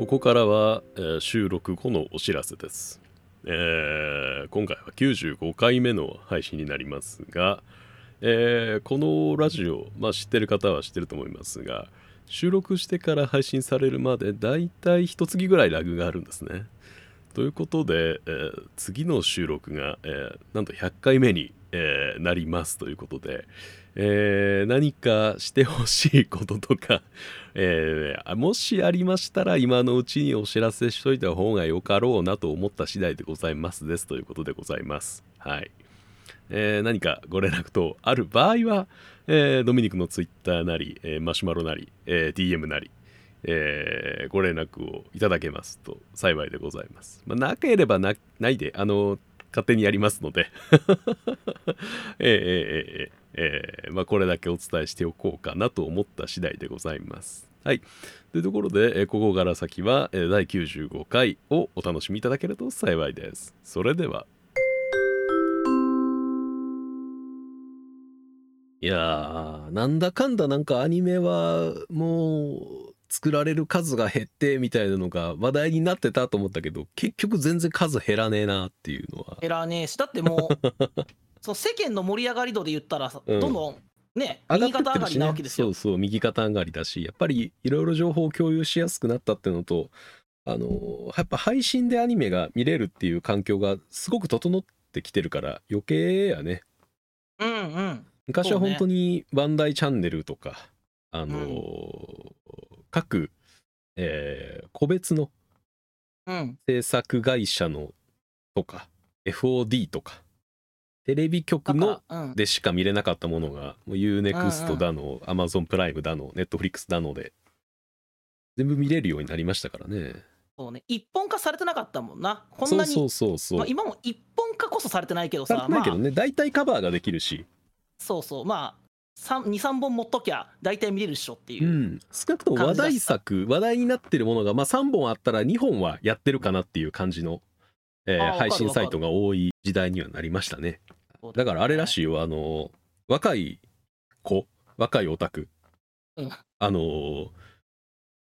ここからは、えー収録後のお知らせです、えー今回は95回目の配信になりますが、えーこのラジオ、まあ、知ってる方は知ってると思いますが収録してから配信されるまでだいたい一月ぐらいラグがあるんですね。ということで、えー次の収録が、えーなんと100回目に、えーなりますということで、えー何かしてほしいこととか、えーもしありましたら今のうちにお知らせしといた方がよかろうなと思った次第でございますですということでございます。はい。えー何かご連絡等ある場合は、えドミニクのツイッターなり、えマシュマロなり、え DM なり、えご連絡をいただけますと幸いでございます。まあ、なければないで、あの勝手にやりますので、えーえーえーえーまあ、これだけお伝えしておこうかなと思った次第でございます。はい。というところで、えーここから先は、えー第95回をお楽しみいただけると幸いです。それでは。いやー、なんだかんだなんかアニメはもう作られる数が減ってみたいなのが話題になってたと思ったけど、結局全然数減らねえなっていうのは。減らねえしだってもう その世間の盛り上がり度で言ったらさ、うん。どんどんね右肩上がりなわけですよ、そうそう右肩上がりだしやっぱりいろいろ情報を共有しやすくなったっていうのとあのやっぱ配信でアニメが見れるっていう環境がすごく整ってきてるから余計やね。うんうん。昔は本当にバンダイチャンネルとか、あの各、えー個別のうん。制作会社のとか FOD とかテレビ局のだからうん。でしか見れなかったものがもう UNEXT だの、Amazon プライムだの Netflix だので全部見れるようになりましたからね。そうね。一本化されてなかったもんな。こんなに。そうそうそうそう、まあ、今も一本化こそされてないけどされさてないけどね、ま大体カバーができるし、あ、そうそう。まあ23本持っときゃ大体見れるっしょっていうう、ん、少なくとも話題作話題になってるものが、まあ、3本あったら2本はやってるかなっていう感じの、えーあーわかる。配信サイトが多い時代にはなりましたねだからあれらしいよあの若い子若いオタク、うん。あの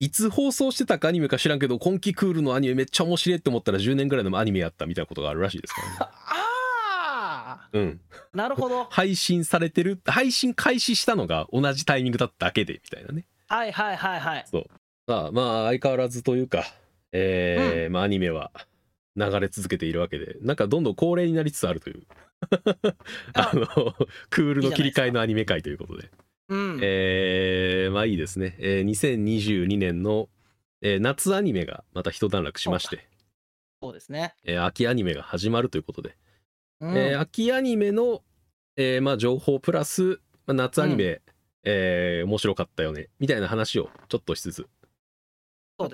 いつ放送してたかアニメか知らんけど今期クールのアニメめっちゃ面白いって思ったら10年ぐらいのアニメやったみたいなことがあるらしいですからね。あうん。あなるほど。配信されてる配信開始したのが同じタイミングだっただけでみたいなね。はいはいはいはい。まあまあ相変わらずというかえーまあアニメは流れ続けているわけでなんかどんどん恒例になりつつあるというあのクールの切り替えのアニメ界ということで。うん、えーまあいいですね、えー2022年の、えー夏アニメがまた一段落しまして、そうですね、えー秋アニメが始まるということで、うん。えー秋アニメの、えーまあ、情報プラス、まあ、夏アニメ、えー面白かったよねみたいな話をちょっとしつつ、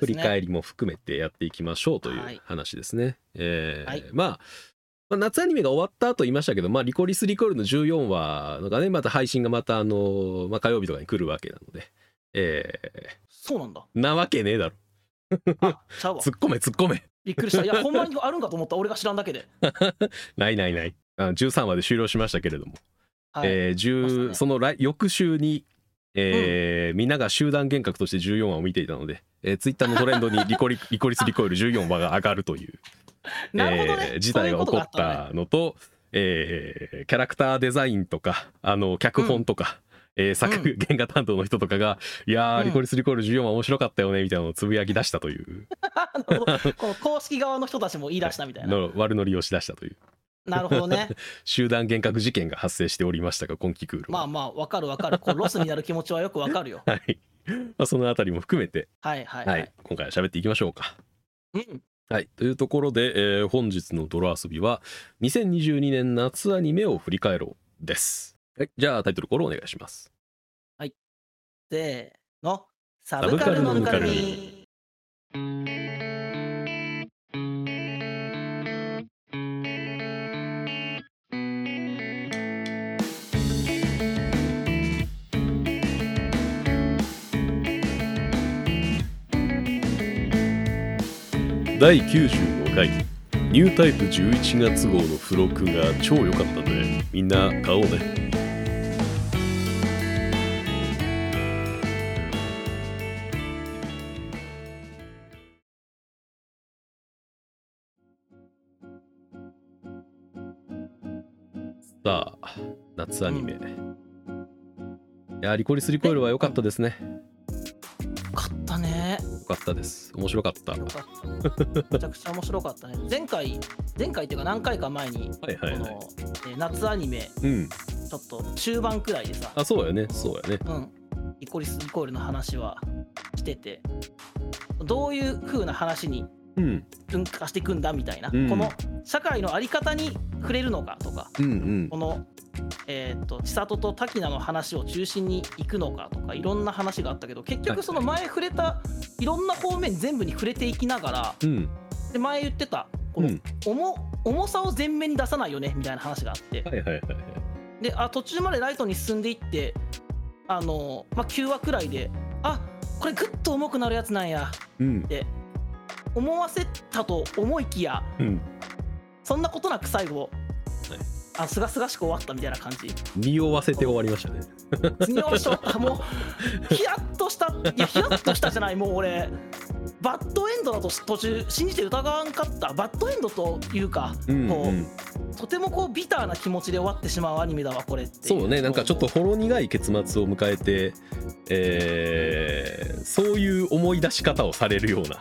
振り返りも含めてやっていきましょうといはい。う話ですね。えーはい。まあまあ夏アニメが終わったと言いましたけど、まあ、リコリス・リコールの14話がねまた配信がまたあの、まあ、火曜日とかに来るわけなので、えそうなんだ。ーなわけねえだろ。突っ込め突っ込め。びっくりした。いやほんまにあるんかと思った。俺が知らんだけで。ないないない。あ13話で終了しましたけれども、はい、えー10ましたね。その来翌週に、えーみんなが集団幻覚として14話を見ていたので、えー、ツイッターのトレンドにリコリリコリス・リコイル14話が上がるという なるほどね、えー事態が起こったのと、えーキャラクターデザインとかあの脚本とか、えー作うん。原画担当の人とかが「いやー、うん。リコリス・リコール14は面白かったよね」みたいなのをつぶやき出したという。この公式側の人たちも言い出したみたいな。の悪ノリをし出したという。なるほどね。集団幻覚事件が発生しておりましたが今期クールは。まあまあわかるわかる。こうロスになる気持ちはよくわかるよ。はい、まあ、そのあたりも含めて、はいはいははいい、今回は喋っていきましょうか。うんはい、というところで、えー本日の泥遊びは2022年夏アニメを振り返ろうです。はい、じゃあタイトルコールお願いします。せーの。サブブカカルのぬかるみ第95回。ニュータイプ11月号の付録が超良かったんでみんな買おうね。さあ夏アニメ、いやリコリス・リコイルは良かったですね、ったね。良かったです。面白かった。よかった。めちゃくちゃ面白かったね。前回前回っていうか何回か前にはいはいはい。この、えー夏アニメうん。ちょっと中盤くらいでさ。あそうやね。そうやね。うん。リコリス・リコイルの話はしてて。どういう風な話にうん。分化していくんだみたいな、うん。この社会の在り方に触れるのかとか。うんうん。この、えー、と千里と滝名の話を中心に行くのかとかいろんな話があったけど結局その前触れたいろんな方面全部に触れていきながらうん。で前言ってたこのうん。重重さを前面に出さないよねみたいな話があって。はいはいはいはい。であ途中までライトに進んでいってあの、まあ、9話くらいであこれぐっと重くなるやつなんや。うん。って思わせたと思いきやうん。そんなことなく最後はいあすがすがしく終わったみたいな感じ。匂わせて終わりましたね。次の人あもうヒヤッとしたいやヒヤッとしたじゃないもう俺。バッドエンドだと途中信じて疑わんかった。バッドエンドというか、うんこううんとてもこうビターな気持ちで終わってしまうアニメだわこれっていそうねなんかちょっとほろ苦い結末を迎えてえーそういう思い出し方をされるような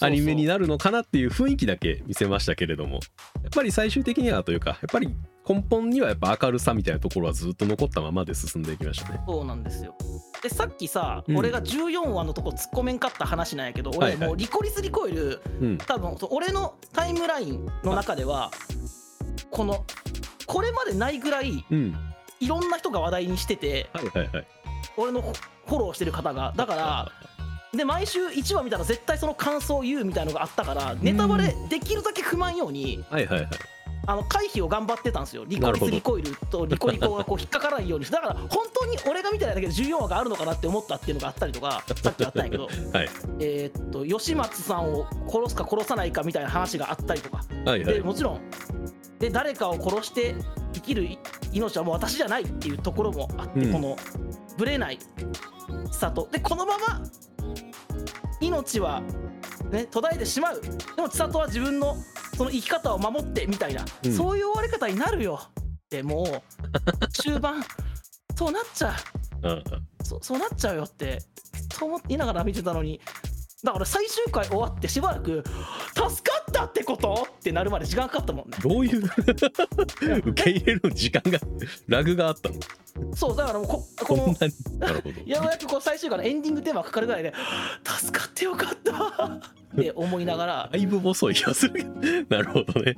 アニメになるのかなっていう雰囲気だけ見せましたけれども。やっぱり最終的にはというかやっぱり根本にはやっぱ明るさみたいなところはずっと残ったままで進んでいきましたね。そうなんですよ。でさっきさ、うん。俺が14話のとこ突っ込めんかった話なんやけどはいはい。俺もうリコリスリコイルうん。多分そう俺のタイムラインの中ではこのこれまでないぐらいうん。いろんな人が話題にしててはいはいはい。俺のフォローしてる方が。だからで毎週1話見たら絶対その感想を言うみたいのがあったからネタバレできるだけ不満ようにはいはいはいあの回避を頑張ってたんですよ。リコリスリコイルとリコリコがこう引っかからないように。だから本当に俺が見てないだけで14話があるのかなって思ったっていうのがあったりとかさっきあったんやけど。はい。えーっと吉松さんを殺すか殺さないかみたいな話があったりとか。はいはい。でもちろん。で誰かを殺して生きる命はもう私じゃないっていうところもあって、うん。このぶれない里でこのまま命はね途絶えてしまう。でも千里は自分のその生き方を守ってみたいな、うん。そういう終わり方になるよ。ってもう終盤そうなっちゃう。うんうん。そそうなっちゃうよってそう思いながら見てたのにだから最終回終わってしばらく助かったってこと？ってなるまで時間かかったもんね。どういう？受け入れるの時間がラグがあったの？そうだからもうここのなるほど。ようやくこう最終回のエンディングテーマがかかるぐらいで助かってよかったって思いながら だいぶ遅い気がするなるほどね、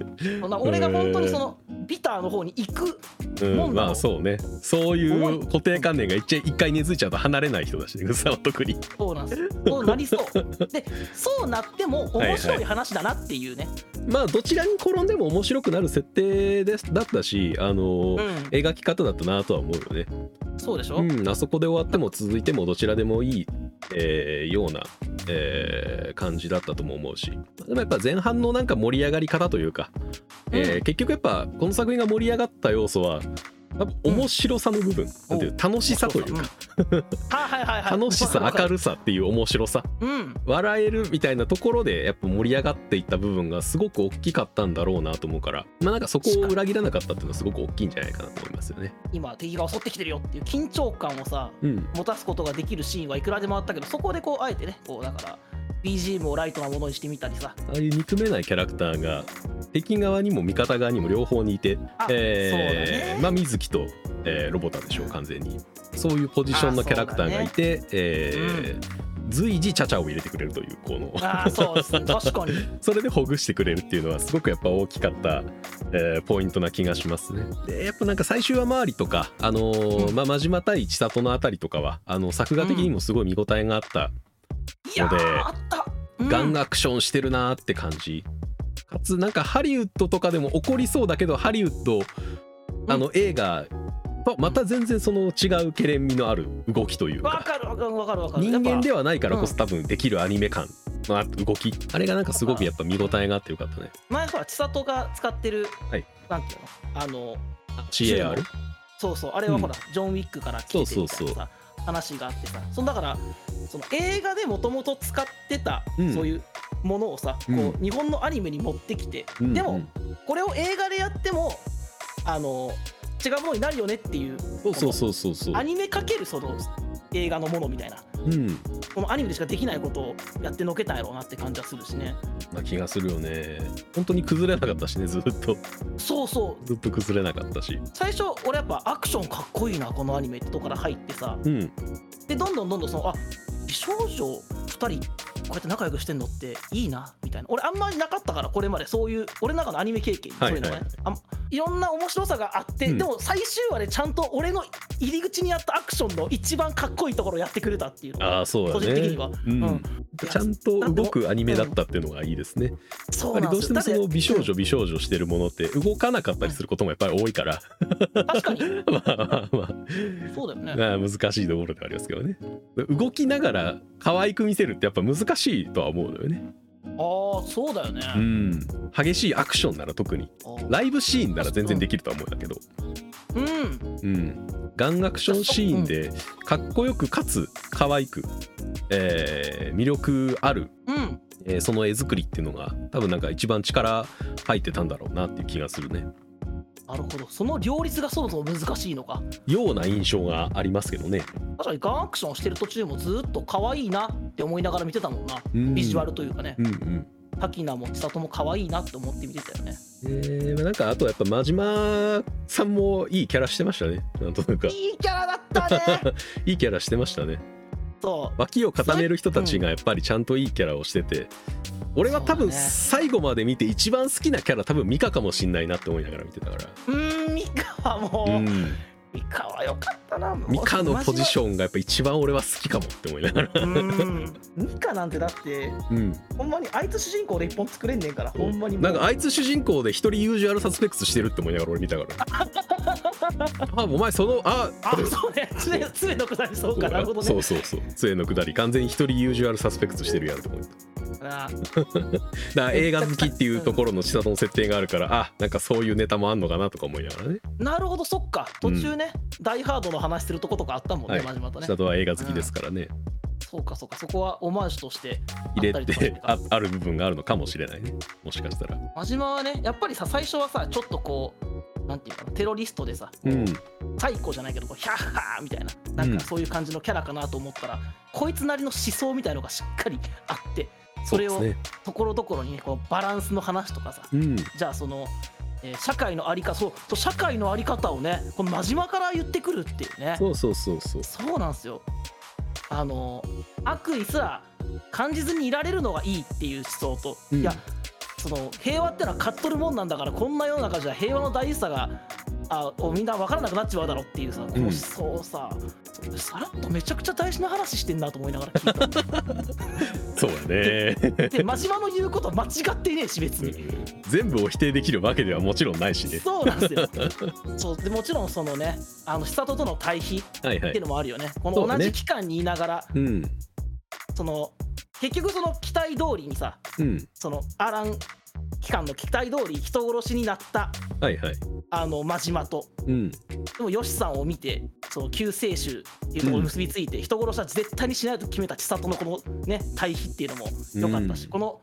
俺が本当にそのビターの方に行くうん、もんなの。まあそうね。そういう固定観念が一一回根付いちゃうと離れない人だしねグッサは特に。そうなんです。そうなりそう。でそうなっても面白い話だなっていうね、まあどちらに転んでも面白くなる設定ですだったしあのうん。描き方だったなとは思うよね。そうでしょ、うん、あそこで終わっても続いてもどちらでもいい、えーような、えー感じだったとも思うし。でもやっぱ前半のなんか盛り上がり方というか、えーうん結局やっぱこの作品が盛り上がった要素は面白さの部分、なんていう楽しさというか、楽しさ明るさっていう面白さ。うん。笑えるみたいなところでやっぱ盛り上がっていった部分がすごく大きかったんだろうなと思うから。まあなんかそこを裏切らなかったっていうのはすごく大きいんじゃないかなと思いますよね。今敵が襲ってきてるよっていう緊張感をさうん、持たすことができるシーンはいくらでもあったけどそこでこうあえてねこうだから BGM をライトなものにしてみたりさ。ああいう憎めないキャラクターが敵側にも味方側にも両方にいて、あえそうだね。ーまあ水木と、えーロボタンでしょう完全に。そういうポジションのキャラクターがいて、えー随時チャチャを入れてくれるというこの。ああそうですね。確かに。それでほぐしてくれるっていうのはすごくやっぱ大きかった、えーポイントな気がしますね。でやっぱなんか最終話回りとか、あのーうん。まあ、真島対千里のあたりとかはあの作画的にもすごい見応えがあった、いやのでーあった、うん。ガンアクションしてるなーって感じ。かつなんかハリウッドとかでも起こりそうだけどハリウッドあの映画とまた全然その違うけれんみのある動きというわか。かるわかるわかるわかる。人間でははないからこそ多分できるアニメ感の動きあれがなんかすごくやっぱ見応えがあってよかったね。前ほら千里が使ってる、はい。なんていうの？あの CAR? そうそうあれはほら、ジョン・ウィックから来ててみたいなさ。そうそうそう話があってさそのだからその映画でもともと使ってた、うん。そういうものをさ、うん。こう日本のアニメに持ってきて、うんでも、うんこれを映画でやってもあの違うものになるよねっていうそうそうそうそうそう。アニメかけるその映画のものみたいな。うん。このアニメでしかできないことをやってのけたんやろうなって感じはするしね。な気がするよね。本当に崩れなかったしねずっと。そうそう。ずっと崩れなかったし。最初俺やっぱアクションかっこいいなこのアニメってとこから入ってさ。うん。でどんどんどんどんそのあ美少女2人こうやって仲良くしてんのっていいなみたいな。俺あんまりなかったからこれまでそういう俺の中のアニメ経験そういうのね、はいはい。あんいろんな面白さがあって、うん。でも最終話でちゃんと俺の入り口にあったアクションの一番かっこいいところをやってくれたっていうのがああそうだ個人的ねには、うん。ちゃんと動くアニメだったっていうのがいいですね。そうなんどうしてもその美少女美少女してるものって動かなかったりすることもやっぱり多いから。て確かに。まあまあまあ。そうだよね。まあ難しいところではありますけどね。動きながら可愛く見せるってやっぱ難しいとは思うのよねああそうだよね、うん。激しいアクションなら特に。ライブシーンなら全然できるとは思うんだけど。うん。うん。ガンアクションシーンでかっこよくかつ可愛く、えー魅力ある、うん。えーその絵作りっていうのが多分なんか一番力入ってたんだろうなっていう気がするねなるほど。その両立がそもそも難しいのか。ような印象がありますけどね。確かにガンアクションしてる途中もずっと可愛いなって思いながら見てたもんな。うん。ビジュアルというかね。うんうん。滝名も千里も可愛いなって思って見てたよね。えーまあなんかあとやっぱ真島さんもいいキャラしてましたね。なんとなく。いいキャラだったね。いいキャラしてましたねそう脇を固める人たちがやっぱりちゃんといいキャラをしてて俺は多分最後まで見て一番好きなキャラ多分ミカかもしんないなって思いながら見てたから。うーんミカはも。う、うんミカは良かったな。ミカのポジショョンがやっぱ一番俺は好きかもって思いながら。ミカなんてだってうん。ほんまにあいつ主人公で一本作れんねんからほんまになんかあいつ主人公で一人ユージュアルサスペクツしてるって思いながら俺見たから。あお前そのああそうね。杖杖のくだりそうかなるほどね。そうそうそう。杖のくだり。完全に一人ユージュアルサスペクツしてるやんと思って。あ だから映画好きっていうところの千里の設定があるからあなんかそういうネタもあんのかなとか思いながらね。なるほどそっか。途中ね、ダイハードの話してるとことかあったもんね、はい。真島とね。千里は映画好きですからね。そうかそうか。そこはオマージュとして入れあったりとかしててあある部分があるのかもしれないね。もしかしたら。真島はねやっぱりさ最初はさちょっとこうなんていうかなテロリストでさ、うん。サイコじゃないけどこうヒャッハーみたいななんかそういう感じのキャラかなと思ったら、こいつなりの思想みたいのがしっかりあってそれをところどころにねこうバランスの話とかさ。うん。じゃあその、えー社会のあり方そうそう社会のあり方をねこの真島から言ってくるっていうね。そうそうそうそう。そうなんですよ。あの悪意すら感じずにいられるのがいいっていう思想と、うん。いやその平和ってのは勝っとるもんなんだからこんな世の中じゃ平和の大事さがあをみんな分からなくなっちまうだろうっていうさこの思想をさ、さらっとめちゃくちゃ大事な話してんなと思いながら聞いた。そうだね。で真島の言うことは間違ってねえし別に。全部を否定できるわけではもちろんないしね。そうなんですよ。そうでもちろんそのね、あの千里との対比っはいはい。ていうのもあるよね。このそうだね。同じ期間にいながら、うん。その結局その期待通りにさ、うん。そのアラン期間の期待通り人殺しになったはいはい。あの真島と、うん。でもヨシさんを見て、その救世主っていうところに結びついて、人殺しは絶対にしないと決めた千里のこのね対比っていうのも良かったし、うん。この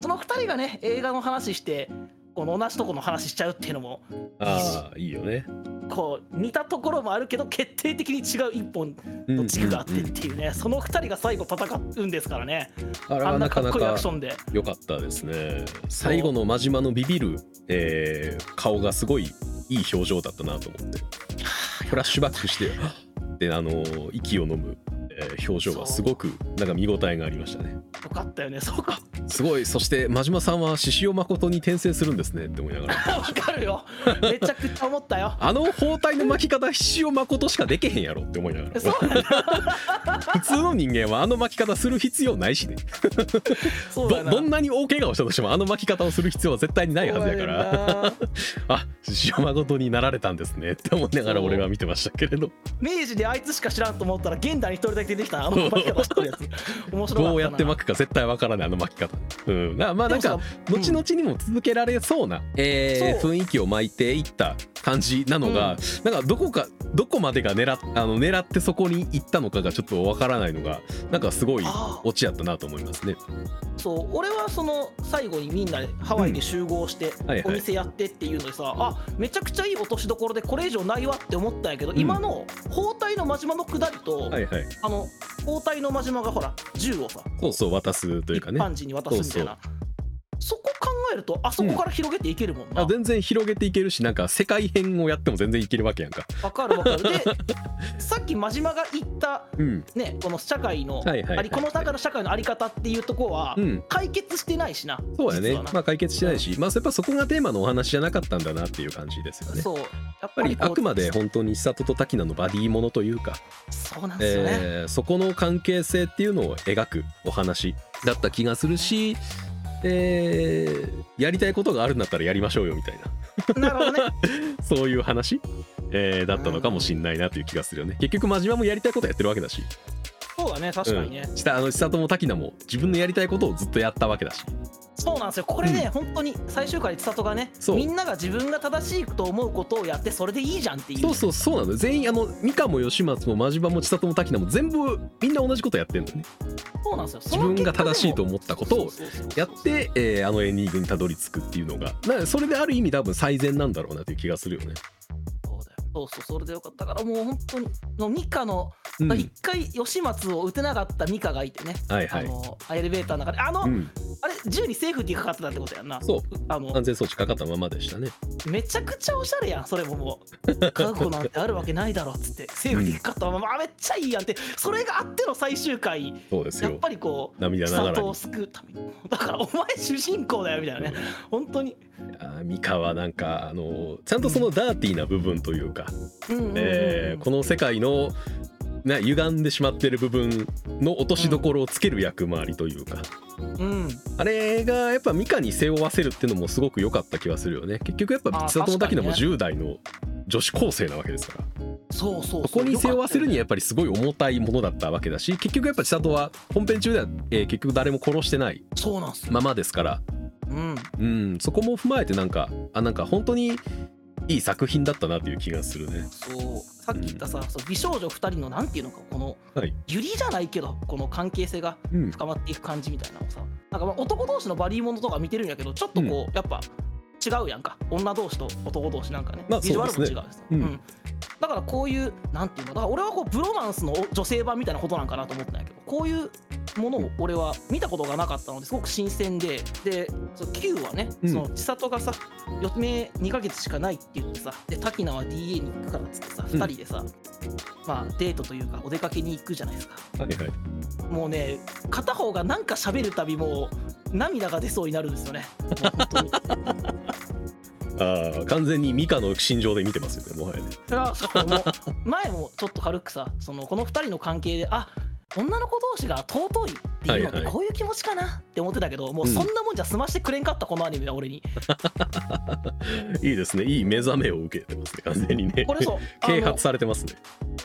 その二人がね映画の話して。この同じところの話しちゃうっていうのも。ああいいよね。こう似たところもあるけど決定的に違う一本の軸があってっていうね、その二人が最後戦うんですからね。あんなかっこいいアはなかなかクションで。良かったですね。最後の真島のビビる、えー顔がすごいいい表情だったなと思って。フラッシュバックしてであの息を飲む、えー表情がすごくなんか見応えがありましたね。よかったよねそうか。すごいそして真島さんは獅子王誠に転生するんですねって思いながら。わかるよ。めちゃくちゃ思ったよ。あの包帯の巻き方獅子王誠しかでけへんやろって思いながら。普通の人間はあの巻き方する必要ないしね。どどんなに大怪我をしたとしてもあの巻き方をする必要は絶対にないはずやから。あ獅子王誠になられたんですねって思いながら俺は見てましたけれど。明治であいつしか知らんと思ったら現代に一人だけ出てきた。あの巻き方してるやつ。面白かったな。どうやって巻くか絶対わからないあの巻き方。うん。なまあなんか後々にも続けられそうな、えー雰囲気を巻いていった感じなのが、なんかどこかどこまでが狙っあの狙ってそこに行ったのかがちょっとわからないのがなんかすごいオチやったなと思いますね。そう。俺はその最後にみんなでハワイで集合してはいはい。お店やってっていうのでさ、あめちゃくちゃいい落としどころでこれ以上ないわって思ったんやけど、うん。今の包帯の真島の下りと、はいはい。あの包帯の真島がほら銃をさそうそう渡すという一かね。般人に渡すみたいな。そこ考えるとあそこから広げていけるもんな、あ全然広げていけるしなんか世界編をやっても全然いけるわけやんか。わかるわかる。で さっき真島が言ったうん。ねこの社会の、この中の社会のあり方っていうところは、うん。解決してないしなそうやね。まあ解決してないし。まあやっぱそこがテーマのお話じゃなかったんだなっていう感じですよね。そう。やっぱりあくまで本当に千里と滝菜のバディものというか、そうなんですよね、えーそこの関係性っていうのを描くお話だった気がするし、えーやりたいことがあるんだったらやりましょうよみたいな。なるほどね。そういう話、えーだったのかもしんないなという気がするよね。結局真島もやりたいことやってるわけだしそうだね確かにね、うん、したあの千里も滝菜も自分のやりたいことをずっとやったわけだし。そうなんですよ。これね、本当に最終回で千里がねみんなが自分が正しいと思うことをやってそれでいいじゃんっていう。そうそうそうなの全員あの三河も吉松も真島も千里も滝菜も全部みんな同じことやってんのね。そうなんですよ。自分が正しいと思思ったことをやって、えーあのエンディングにたどり着くっていうのが。なそれである意味多分最善なんだろうなという気がするよね。そうそうそれでよかったからもう本当にのミカのうん、一、回吉松を撃てなかったミカがいてね、はいはい。あのエレベーターの中で。あの、うん、あれ銃にセーフティーかかってたってことやんな。そう。あの安全装置かかったままでしたね。めちゃくちゃおしゃれやんそれも。もう覚悟なんてあるわけないだろっつって。セーフティーかかったまま、あめっちゃいいやんって。それがあっての最終回。そうですよ。やっぱりこう涙ながらを。救うために。だからお前主人公だよみたいなね。本当に。あー三河はなんかあのちゃんとそのダーティーな部分というか、うんうんうんうん。えーこの世界のね歪んでしまってる部分の落としどころをつける役回りというか、うん。あれがやっぱミカに背負わせるっていうのもすごく良かった気がするよね。結局やっぱあー千里の滝野も確か10代の女子高生なわけですから。そうそうそこに背負わせるにはややっぱりすごい重たいものだったわけだし結局やっぱ千里は本編中では、えー結局誰も殺してないそうなんすよ、ままですから、うん。うん、そこも踏まえてなんかあなんか本当にいい作品だったなっていう気がするね。そうさっき言ったさ、そう美少女2人のなんていうのかこのはい。ユリじゃないけどこの関係性がうん、深まっていく感じみたいなのをさなんかまあ男同士のバディものとか見てるんやけどちょっとこう、やっぱ違うやんか。女同士と男同士なんかね、まあビジュアルも違うですねうんだからこういうなんていうのだから俺はこうブロマンスの女性版みたいなことなんかなと思ったんやけどこういうものを俺は見たことがなかったのですごく新鮮でで Q はね、うん。その千里がさ余命2ヶ月しかないって言ってさで滝名は DA に行くからっつってさうん。2人でさ、まあデートというかお出かけに行くじゃないですか。はいはい。もうね片方がなんか喋るたびもう涙が出そうになるんですよね。本当に ああ完全にミカの心情で見てますよねもはやね。そうもう前もちょっと軽くさそのこの2人の関係であ女の子同士が尊いっていうのっはいはい。てこういう気持ちかなって思ってたけど、もうそんなもんじゃ済ましてくれんかったこのアニメは俺に。いいですね。いい目覚めを受けてますね完全にね。これそう。啓発されてますね。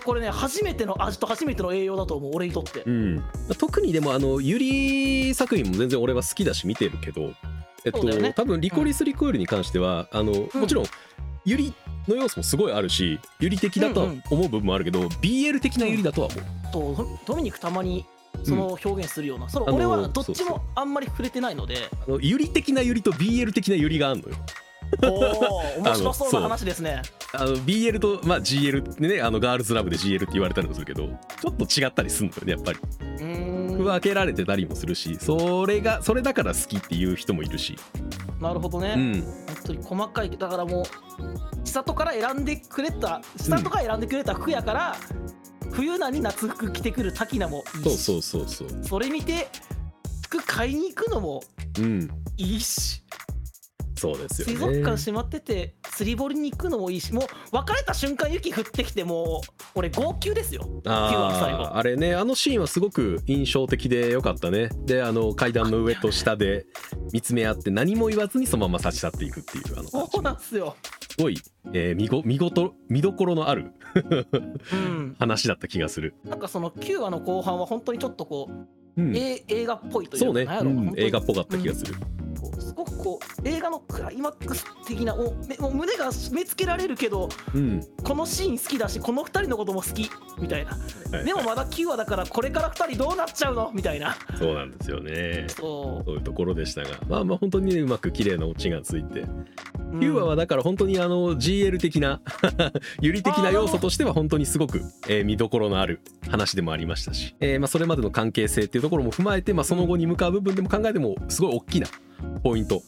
これね初めての味と初めての栄養だと思う俺にとって。うん、特にでもあのユリ作品も全然俺は好きだし見てるけど、えっとね。多分リコリス・リコイルに関しては、あのもちろんユリの要素もすごいあるしユリ的だとは思う部分もあるけど、BL 的なユリだとは思う。とドミニクたまにその表現するような、そのあの俺はどっそうそうちもあんまり触れてないのであのユリ的なユリと BL 的なユリがあるのよ。おお面白そうな話ですねあの BL と、まあ、GL ってねあのガールズラブで GL って言われたりもするけどちょっと違ったりするのよねやっぱり分けられてたりもするしそれがそれだから好きっていう人もいるし、なるほどね、うん、本当に細かいだからもう千里から選んでくれた千里が選んでくれた服やから、冬なに夏服着てくる滝名もいいし。そうそうそうそう。それ見て服買いに行くのもうん。いいし。そうですよね。水族館閉まってて釣り堀に行くのもいいし。もう別れた瞬間雪降ってきてもう俺号泣ですよ。9話の最後あれねあのシーンはすごく印象的でよかったね。であの階段の上と下で見つめ合って何も言わずにそのまま立ち去っていくっていうあの そうなんですよ、すごい、えー見ご見事見どころのあるうん、話だった気がする、なんかその9話の後半は本当にちょっとこう、うん、え映画っぽいというかそうね、うん。映画っぽかった気がする、こうごくこう映画のクライマックス的なもうめもう胸が締め付けられるけどうん。このシーン好きだしこの2人のことも好きみたいな。はい。でもまだ9話だからこれから2人どうなっちゃうの？みたいな。そうなんですよね。そそういうところでしたが。まあまあ本当にねうまく綺麗なオチがついて。う、9話はだから本当にあの GL 的な 有利的な要素としては本当にすごく、えー見どころのある話でもありましたし、えーまあ、それまでの関係性っていうところも踏まえて、まあ、その後に向かう部分でも考えてもすごい大きなポイント、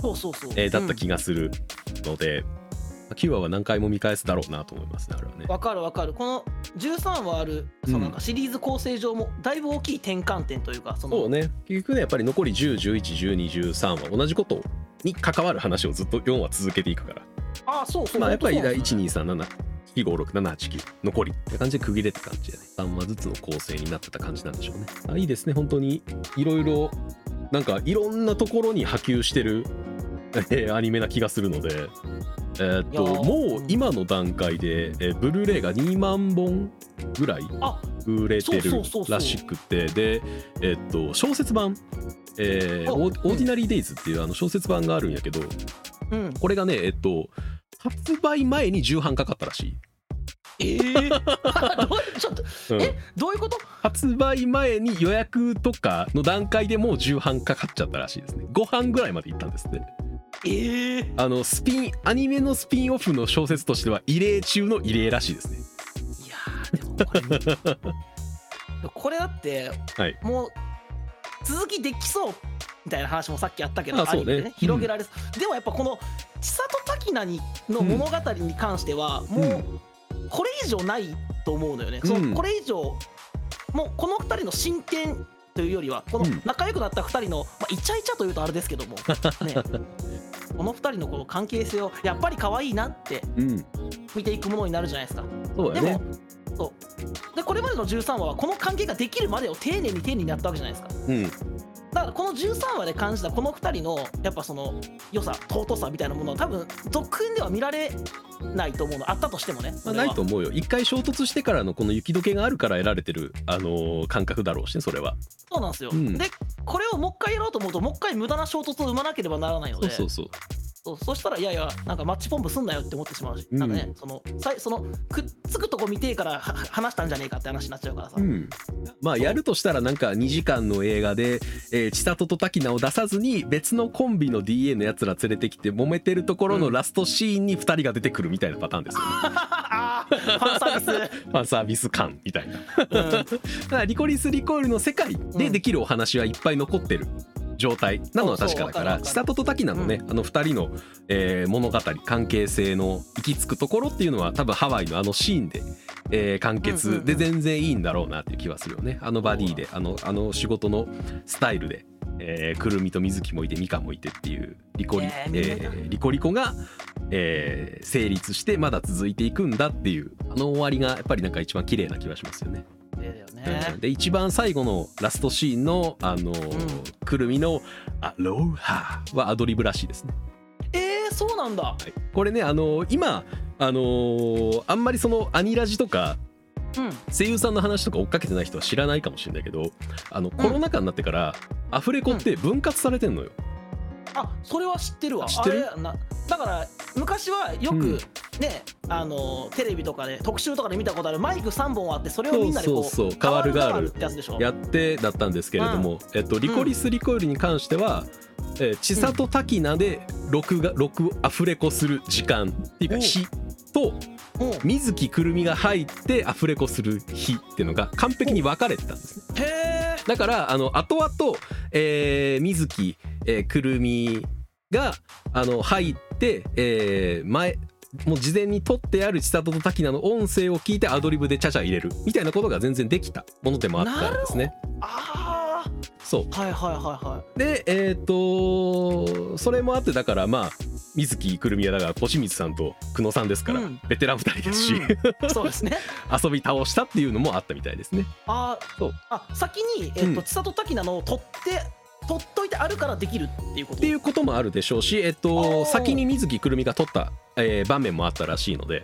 だった気がするので、まあ9話は何回も見返すだろうなと思いますねあれはね。わかるわかる。この13話あるそのなんかシリーズ構成上もだいぶ大きい転換点というかそのそうね。結局ねやっぱり残り10111213は同じことに関わる話をずっと4話続けていくから。あそうそう。まあやっぱり本当そうなんですよね。1237789残りって感じで区切れって感じでね3話ずつの構成になってた感じなんでしょうねあいいですね本当にいろいろなんかいろんなところに波及してる、えーアニメな気がするので。えーっともう今の段階で、えーブルーレイが2万本ぐらいあ売れてるらしくて。でえっと小説版。えーオーディナリー・デイズっていうあの小説版があるんやけどうん。これがねえっと発売前に重版かかったらしいええー、どうちょっとうん。えどういうこと？発売前に予約とかの段階でもう重版かかっちゃったらしいですね。5版ぐらいまでいったんですねええー、あのスピンアニメのスピンオフの小説としては異例中の異例らしいですね。いやーでもこれ これだってはい。もう続きできそうみたいな話もさっきあったけどあそうね。アニメで広げられそう、でもやっぱこの千里滝名にの物語に関しては、もうこれ以上ないと思うのよね、そうん。のこれ以上もうこの2人の進展というよりはこのうん。仲良くなった2人の、まあ、イチャイチャというとあれですけども、ね、この2人のこの関係性をやっぱり可愛いなってうん。見ていくものになるじゃないですか。でもそうだね。そう。でこれまでの13話はこの関係ができるまでを丁寧に丁寧にやったわけじゃないですか。うんだからこの13話で感じたこの2人のやっぱその良さ尊さみたいなものは多分続編では見られないと思うの。あったとしてもね。まあ、ないと思うよ。一回衝突してからのこの雪解けがあるから得られてる、あのー感覚だろうしねそれは。そうなんですよ、うん。でこれをもう一回やろうと思うともう一回無駄な衝突を生まなければならないので。そうそうそうそうそしたらいやいやなんかマッチポンプすんなよって思ってしまうし、うん。なんかねそのさいそのくっつくとこ見てえからは話したんじゃねえかって話になっちゃうからさ、うん、まあやるとしたらなんか2時間の映画で、えー千里と滝名を出さずに別のコンビの DA のやつら連れてきて揉めてるところのラストシーンに2人が出てくるみたいなパターンですよ。ね、ファンサービス、ファンサービス感みたいな。うん。だからリコリス・リコイルの世界でできるお話はいっぱい残ってる状態なのは確かだから千里と滝名のね、あの2人の、えー物語関係性の行き着くところっていうのは多分ハワイのあのシーンで、えー完うんうん結うん。で全然いいんだろうなっていう気はするよね。あのバディであのあの仕事のスタイルで。えーくるみと水木もいてミカもいてっていうリコリ,、ねえーリコリコが、えー成立してまだ続いていくんだっていうあの終わりがやっぱりなんか一番綺麗な気はしますよね。だよね。で一番最後のラストシーンのあの、くるみの「アロハ」はアドリブらしいですね。えー、そうなんだ。はい。これねあの今あのあんまりそのアニラジとかうん。声優さんの話とか追っかけてない人は知らないかもしれないけどあのコロナ禍になってから、アフレコって分割されてんのよ。あそれは知ってるわ。知ってる？あれな。だから昔はようん。くね、あのテレビとかで特集とかで見たことあるマイク3本あってそれをみんなでこうそうそうそう。変わるガールってやつでしょ。やってだったんですけれども、えっと、リコリス・リコイルに関しては、えー千里滝名で録画録アフレコする時間っていうか日と水木くるみが入ってアフレコする日っていうのが完璧に分かれてたんですね。えだからあの後々、えー水木、えーくるみがあの入って、えー前もう事前に撮ってある千里と滝名の音声を聞いてアドリブでちゃちゃ入れるみたいなことが全然できたものでもあったんですね。ああそう。はいはいはいはでえっ、とそれもあってだからまあ水木くるみはだから小清水さんと久野さんですから、うん。ベテラン2人ですし、いそうですね。遊び倒したっていうのもあったみたいですね。あそう。ーあ先に、えっとうん。千里滝名のを取って取っといてあるからできるっていうこと？っていうこともあるでしょうし、えっおと、ー。先に水木くるみが撮った、えー場面もあったらしいので。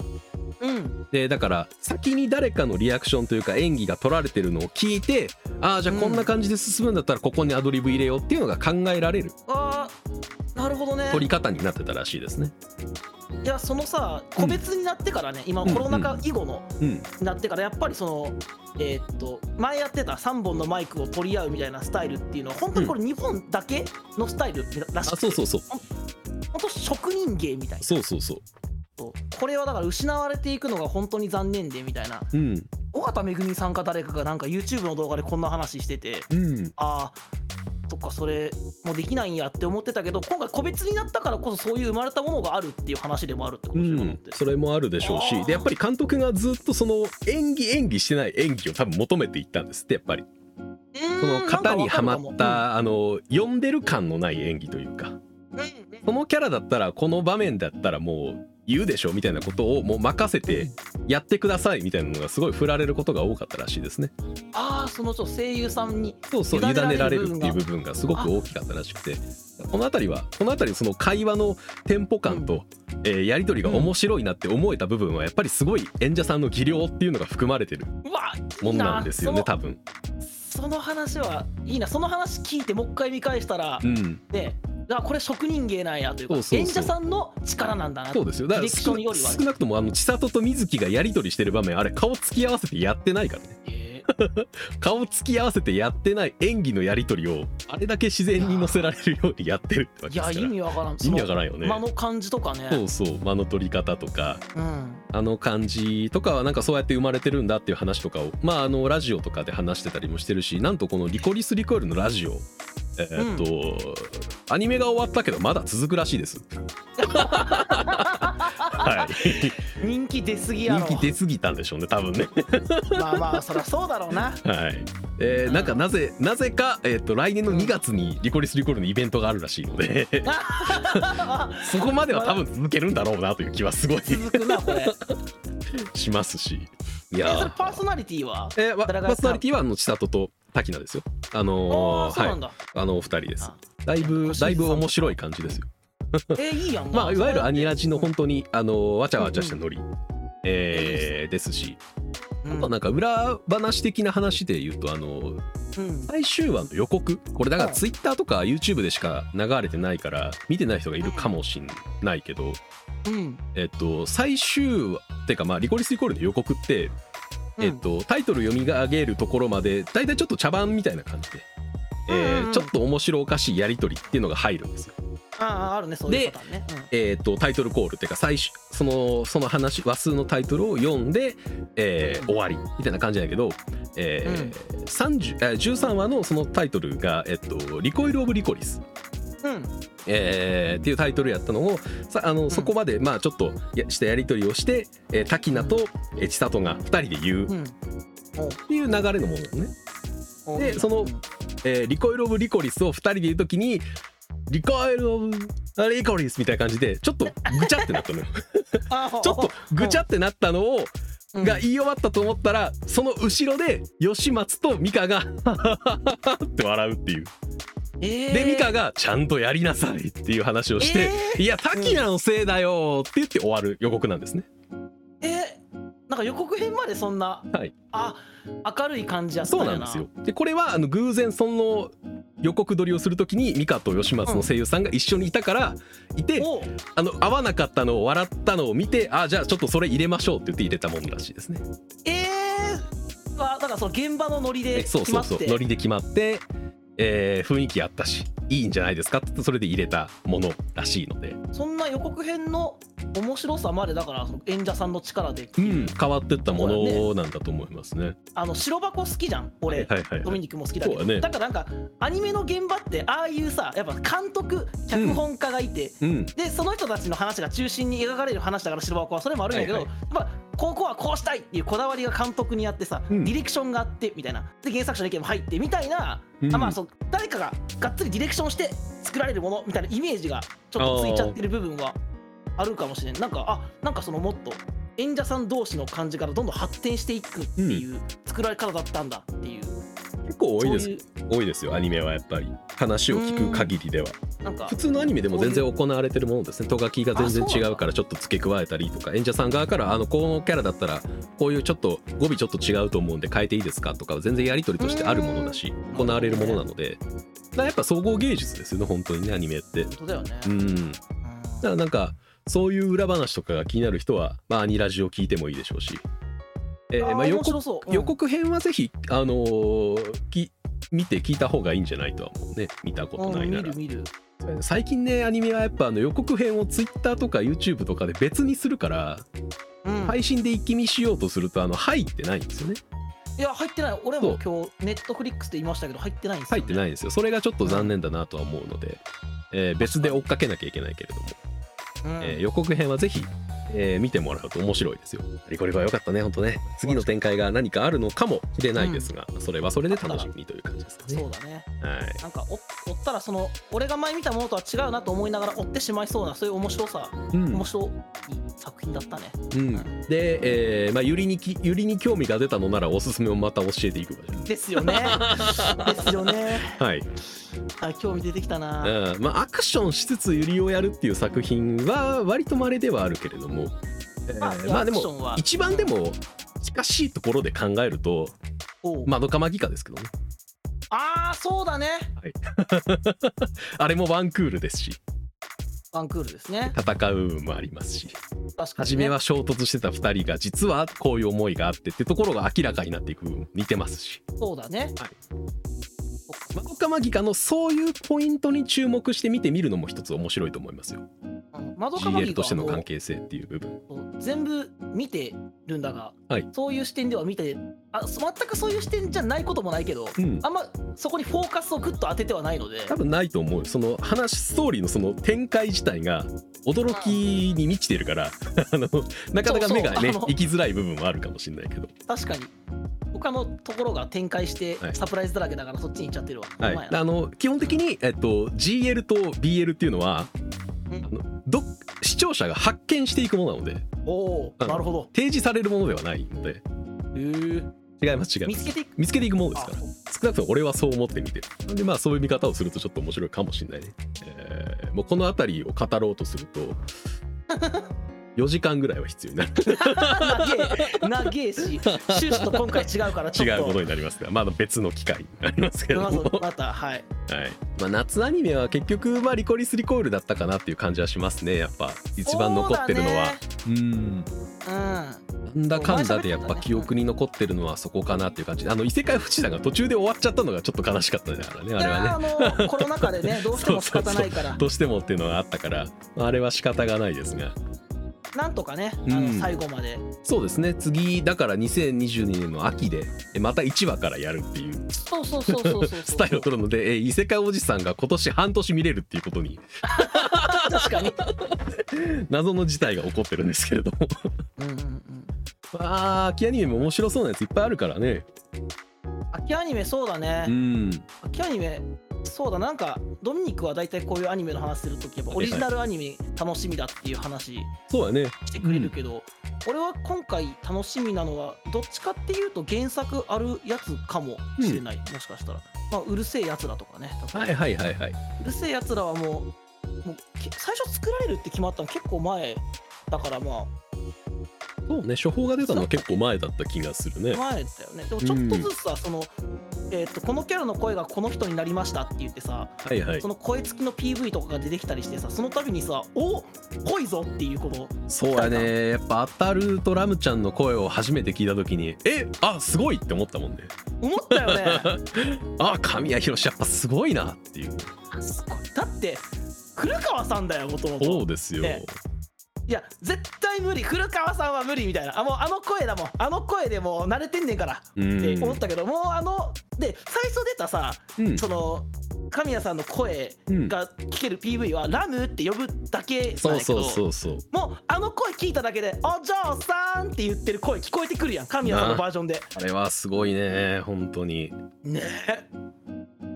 うん。でだから先に誰かのリアクションというか演技が取られてるのを聞いてああじゃあこんな感じで進むんだったらここにアドリブ入れようっていうのが考えられる。あー。ななるほどね。取り方になってたらしいですね。いやそのさ個別になってからね、今コロナ禍以後の、うん。になってからやっぱりそのえーっと前やってた3本のマイクを取り合うみたいなスタイルっていうのは本当にこれ日本だけのスタイルらしくて、あそうそうそう。本当職人芸みたいな。そうそうそう。そう。これはだから失われていくのが本当に残念でみたいな。うん。尾形めぐみさんか誰かがなんか YouTube の動画でこんな話してて。うん。ああそっかそれもできないんやって思ってたけど今回個別になったからこそそういう生まれたものがあるっていう話でもあるってことうんですよね、それもあるでしょうし。でやっぱり監督がずっとその演技演技してない演技を多分求めていったんですってやっぱり。その型にはまったあの読んでる感のない演技というか。このキャラだったらこの場面だったらもう言うでしょみたいなことをもう任せてやってくださいみたいなのがすごい振られることが多かったらしいですね。ああその声優さんにそうそう委委ねられるっていう部分がすごく大きかったらしくてこの辺りはこの辺りその会話のテンポ感と、えーやり取りが面白いなって思えた部分はやっぱりすごい演者さんの技量っていうのが含まれてるもんなんですよね多分。その話はいいな。その話聞いてもう一回見返したら、うん。ねあこれ職人芸なんやというか演者さんの力なんだな。そうですよ。だから少なくともあの千里と水木がやり取りしてる場面あれ顔つき合わせてやってないからね。え 顔つき合わせてやってない演技のやり取りをあれだけ自然に乗せられるようにやってるってわーいやけですから。意味わからん。意味わからんよね。間の感じとかね。そうそう間の取り方とか。うん。あの感じとかはなんかそうやって生まれてるんだっていう話とかをまああのラジオとかで話してたりもしてるしなんとこの「リコリス・リコイル」のラジオえーっと、アニメが終わったけどまだ続くらしいです。はい、人気出すぎやろ。人気出過ぎたんでしょうね多分ね。まあまあそりゃそうだろうな。はい。えーなんかなぜなぜか、えーっと来年の2月にリコリス・リコイルのイベントがあるらしいので。そこまでは多分続けるんだろうなという気はすごい続くなこれ。しますし。いえやパーソナリティは？えー、パーソナリティはあの千里と滝名ですよ。ああのーはい。あのお二人です。あ。だいぶ星だいぶ面白い感じですよ。えいいやん。なまあいわゆるアニラジの本本当にあのわちゃわちゃしたノリ、えーですし、あとなんか裏話的な話で言うとあのうん。最終話の予告。これだからうん。ツイッターとか YouTube でしか流れてないから見てない人がいるかもしんないけど、うん。えっと最終話っていうかまあリコリスイコールの予告って、えっとタイトル読み上げるところまでだいたいちょっと茶番みたいな感じで。えうんうんうん。ーちょっと面白おかしいやり取りっていうのが入るんですよ。あああるねそういうパターンね。えー、とタイトルコールっていうか最終そのその話話数のタイトルを読んで、えー終わりみたいな感じだけど、えー30えー13話のそのタイトルが、えっと「リコイル・オブ・リコリス」うん。うんえーっていうタイトルやったのをさあのそこまでまあちょっとやしたやり取りをして、えー、滝名と、えー千里が2人で言う。っていう流れのものね。おでそのえーリコイル・オブ・リコリスを2人で言うときにリコイル・オブ・リコリスみたいな感じでちょっとぐちゃってなったのよ。ちょっとぐちゃってなったのをうん。が言い終わったと思ったらその後ろで吉松と美香がって笑うっていう。えー。で美香がちゃんとやりなさいっていう話をしてえいや滝名のせいだよって言って終わる予告なんですね。えーなんか予告編までそんなはい。あ明るい感じやったそうなんですよ。でこれはあの偶然その予告撮りをするときに美香と吉松の声優さんが一緒にいたからいて、おあの合わなかったのを笑ったのを見てあじゃあちょっとそれ入れましょうって言って入れたものらしいですね。えー、あだからその現場のノリでえそうそう決まって。そうノリで決まって、えー雰囲気あったしいいんじゃないですかってそれで入れたものらしいので、そんな予告編の面白さまでだから演者さんの力で、うん、変わってったものなんだと思いますね。あの白箱好きじゃん俺、はいはいはい、ドミニクも好きだけど。ね。だからなんかアニメの現場ってああいうさやっぱ監督脚本家がいて、うん、でその人たちの話が中心に描かれる話だから白箱はそれもあるんだけど、はいはやっぱここはこうしたいっていうこだわりが監督にあってさ、うん。ディレクションがあってみたいな。で原作者の意見も入ってみたいな、うん。あまあそう誰かががっつりディレクションして作られるものみたいなイメージがちょっとついちゃってる部分はあるかもしれん。なんかあなんかそのもっと演者さん同士の感じからどんどん発展していくっていう作られ方だったんだっていう、結構多いです。多いですよアニメはやっぱり。話を聞く限りでは。なんか。普通のアニメでも全然行われてるものですね。とがきが全然違うからちょっと付け加えたりとか。演者さん側からあのこのキャラだったらこういうちょっと語尾ちょっと違うと思うんで変えていいですかとかは全然やり取りとしてあるものだしうん。行われるものなので。やっぱ総合芸術ですよね本当にねアニメって。本当だよね。うん。だからなんかそういう裏話とかが気になる人は、まあ、アニラジを聞いてもいいでしょうし、えーまあ、予告予告編はぜひ、あのーき見て聞いた方がいいんじゃないとは思うね。見たことうなんいなら。見る見る。最近ねアニメはやっぱあの予告編を Twitter とか YouTube とかで別にするからうん。配信で一気見しようとするとあの入ってないんですよね。いや入ってない。俺も今日ネットフリックスで言いましたけど入ってないんですよ、ね、入ってないんですよ。それがちょっと残念だなとは思うので、えー別で追っかけなきゃいけないけれども。うん。えー予告編はぜひ、えー見てもらうと面白いですよ。リコリコは良かったね、本当ね。次の展開が何かあるのかもしれないですが、それはそれで楽しみにという感じですかね。そうだね。はい。なんか追追ったらその俺が前見たものとは違うなと思いながら追ってしまいそうなそういう面白さ、うん。面白い作品だったね。うん、で、えーまあ、ゆりにきゆりに興味が出たのならおすすめをまた教えていくわじです。よね。ですよね。はい、あ興味出てきたな、うん。まあ、アクションしつつゆりをやるっていう作品は割と稀ではあるけれども、えーまあでも一番でも近しいところで考えると窓かまぎかですけどね。ああそうだね。あれもワンクールですし。ワンクールですね。戦う部分もありますし。ね、初めは衝突してた2人が実はこういう思いがあってってところが明らかになっていく部分も似てますし。そうだねマドカマギカのそういうポイントに注目して見てみるのも一つ面白いと思いますよ。うん窓かまぎ GL としてのが関係性っていう部分。全部見てるんだが、はい。そういう視点では見てあそ全くそういう視点じゃないこともないけど、うん。あんまそこにフォーカスをグッと当ててはないので。多分ないと思うその話ストーリーのその展開自体が驚きに満ちてるから あのなかなか目がね行きづらい部分はあるかもしれないけど。確かに他のところが展開してはい。サプライズだらけだからそっちに行っちゃってるわ、はい。あの基本的に、えっと、GL と BL っていうのはうん。あのど視聴者が発見していくものなので。おおうんなるほど。提示されるものではないので。違います違います。見つけていく？見つけていくものですあから少なくとも俺はそう思って見てる。でまあそういう見方をするとちょっと面白いかもしれないね、えーもうこの辺りを語ろうとすると 4時間ぐらいは必要になる。長え長えし趣旨と今回違うから違うことになりますがまだ別の機会になりますけれど。まも、ずまたはい。はい。まあ、夏アニメは結局まあリコリスリコイルだったかなっていう感じはしますねやっぱ。一番残ってるのは。うん。うん。なんだかんだでやっぱ記憶に残ってるのはそこかなっていう感じ。であの異世界不死団が途中で終わっちゃったのがちょっと悲しかったねあれねあれはね。コロナ禍でねどうしても仕方ないから。どうしてもっていうのがあったから。あれは仕方がないですがなんとかねあのうん最後まで、そうですね。次だから2022年の秋でえまた1話からやるっていう。そうそうそうそうそうそう。スタイルを取るのでえ異世界おじさんが今年半年見れるっていうことに。確かに。謎の事態が起こってるんですけれども。うんうんうん。まあ秋アニメも面白そうなやついっぱいあるからね秋アニメそうだうね、ん。秋アニメそうだ。なんかドミニクは大体こういうアニメの話するときやっぱオリジナルアニメ楽しみだっていう話そうだね。してくれるけど、俺は今回楽しみなのはどっちかっていうと原作あるやつかもしれない、もしかしたら、まあ、うるせえやつらとかねはいはいはいはい。うるせえやつらはもうもうけ最初作られるって決まったの結構前だからまそうね処方が出たのは結構前だった気がするね。あ前だよね。でもちょっとずつさ、その、えー、とこのキャラの声がこの人になりましたって言ってさはいはい。その声付きの PV とかが出てきたりしてさその度にさお濃いぞっていうこのそうやね。やっぱアタルとラムちゃんの声を初めて聞いた時にえあすごいって思ったもんね。思ったよね。あ神谷博やっぱすごいなっていう。あすごい。だって古川さんだよもともと。そうですよ、ねいや絶対無理。古川さんは無理みたいな。あもうあの声だもん。あの声でもう慣れてんねんから。うん。って思ったけど、もうあので最初出たさうん。その神谷さんの声うん。が聞ける PV はラムって呼ぶだけなんやけどそうそうそうそう。もうあの声聞いただけで「お嬢さん」って言ってる声聞こえてくるやん。神谷さんのバージョンで。あれはすごいね本当に。ね。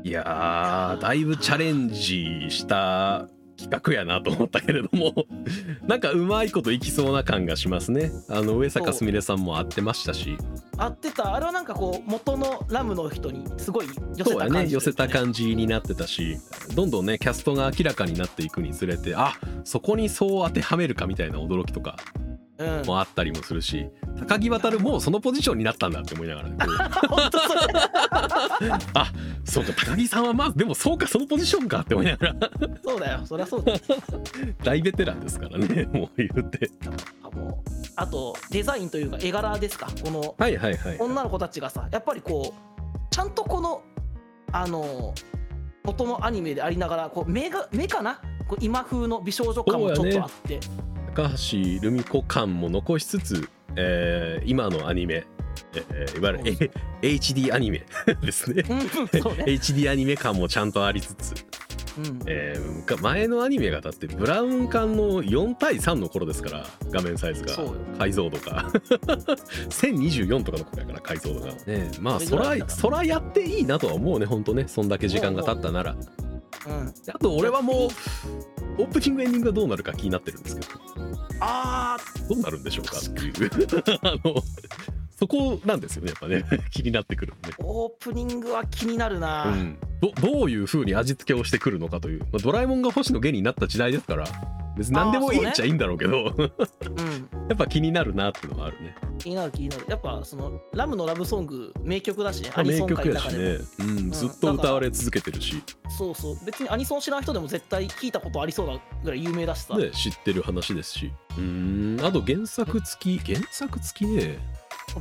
いやーだいぶチャレンジした企画やなと思ったけれども。なんかうまいこといきそうな感がしますね。あの上坂すみれさんも会ってましたし。合ってた。あれはなんかこう元のラムの人にすごい寄せた感じね。寄せた感じになってたし。どんどんねキャストが明らかになっていくにつれてあそこにそう当てはめるかみたいな驚きとか。うんもあったりもするし高木渉もそのポジションになったんだって思いながら、本当それ。あそうか高木さんはまあでもそうかそのポジションかって思いながら。そうだよそりゃそうだよ。大ベテランですからねもう言って。あもうあとデザインというか絵柄ですか。このはいはいはい。女の子たちがさやっぱりこうちゃんとこのあの元のアニメでありながらこう目が目かな？こう今風の美少女感もちょっとあって、高橋留美子感も残しつつ、えー今のアニメ、えーいわゆる、HD アニメ ですね。HD アニメ感もちゃんとありつつ、うん。えー前のアニメがだってブラウン管の4対3の頃ですから画面サイズが解像度が。1024とかの頃やから解像度が。ね。まあそらそらやっていいなとは思うねほんとね。そんだけ時間が経ったなら。うん、あと俺はもうオープニングエンディングがどうなるか気になってるんですけど。あどうなるんでしょうかっていう。あのそこなんですよねやっぱね。気になってくるのね。ーオープニングは気になるな、うん、どどういう風に味付けをしてくるのかという、まあ、ドラえもんが星野源になった時代ですから別に何でもいいっちゃいいんだろうけど。うん、やっぱ気になるなっていうのはあるね。気になる気になる。やっぱそのラムのラブソング名曲だしねアニ名ソン界曲やしの中でも、ね、うん、ずっと歌われ続けてるし、そうそう。別にアニソン知らん人でも絶対聞いたことありそうなぐらい有名だしさ、ね、知ってる話ですし。うーん。あと原作付き原作付きね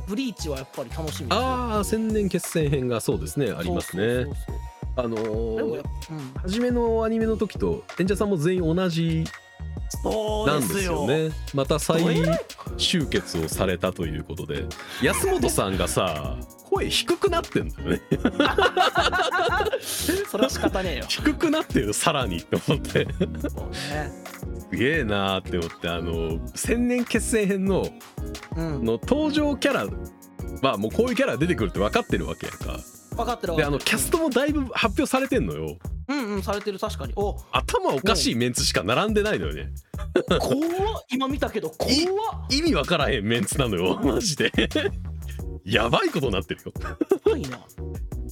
ブリーチはやっぱり楽しみああ千年決戦編がそうですねありますね。あのー初めのアニメの時と演者さんも全員同じなんですよよ。ねまた再集結をされたということで。安本さんがさ声低くなってんだよね。それは仕方ねえよ。低くなってるさらにって思って。そうねすげえなーって思ってあの千年決戦編のうん。の登場キャラはもうこういうキャラ出てくるって分かってるわけやんか。分かってる分かってる。であのキャストもだいぶ発表されてんのよ。うんうんされてる確かに。お。頭おかしいメンツしか並んでないのよね。怖っ。今見たけど怖っ。意味わからへんメンツなのよ。マジで。やばいことになってるよ。怖いな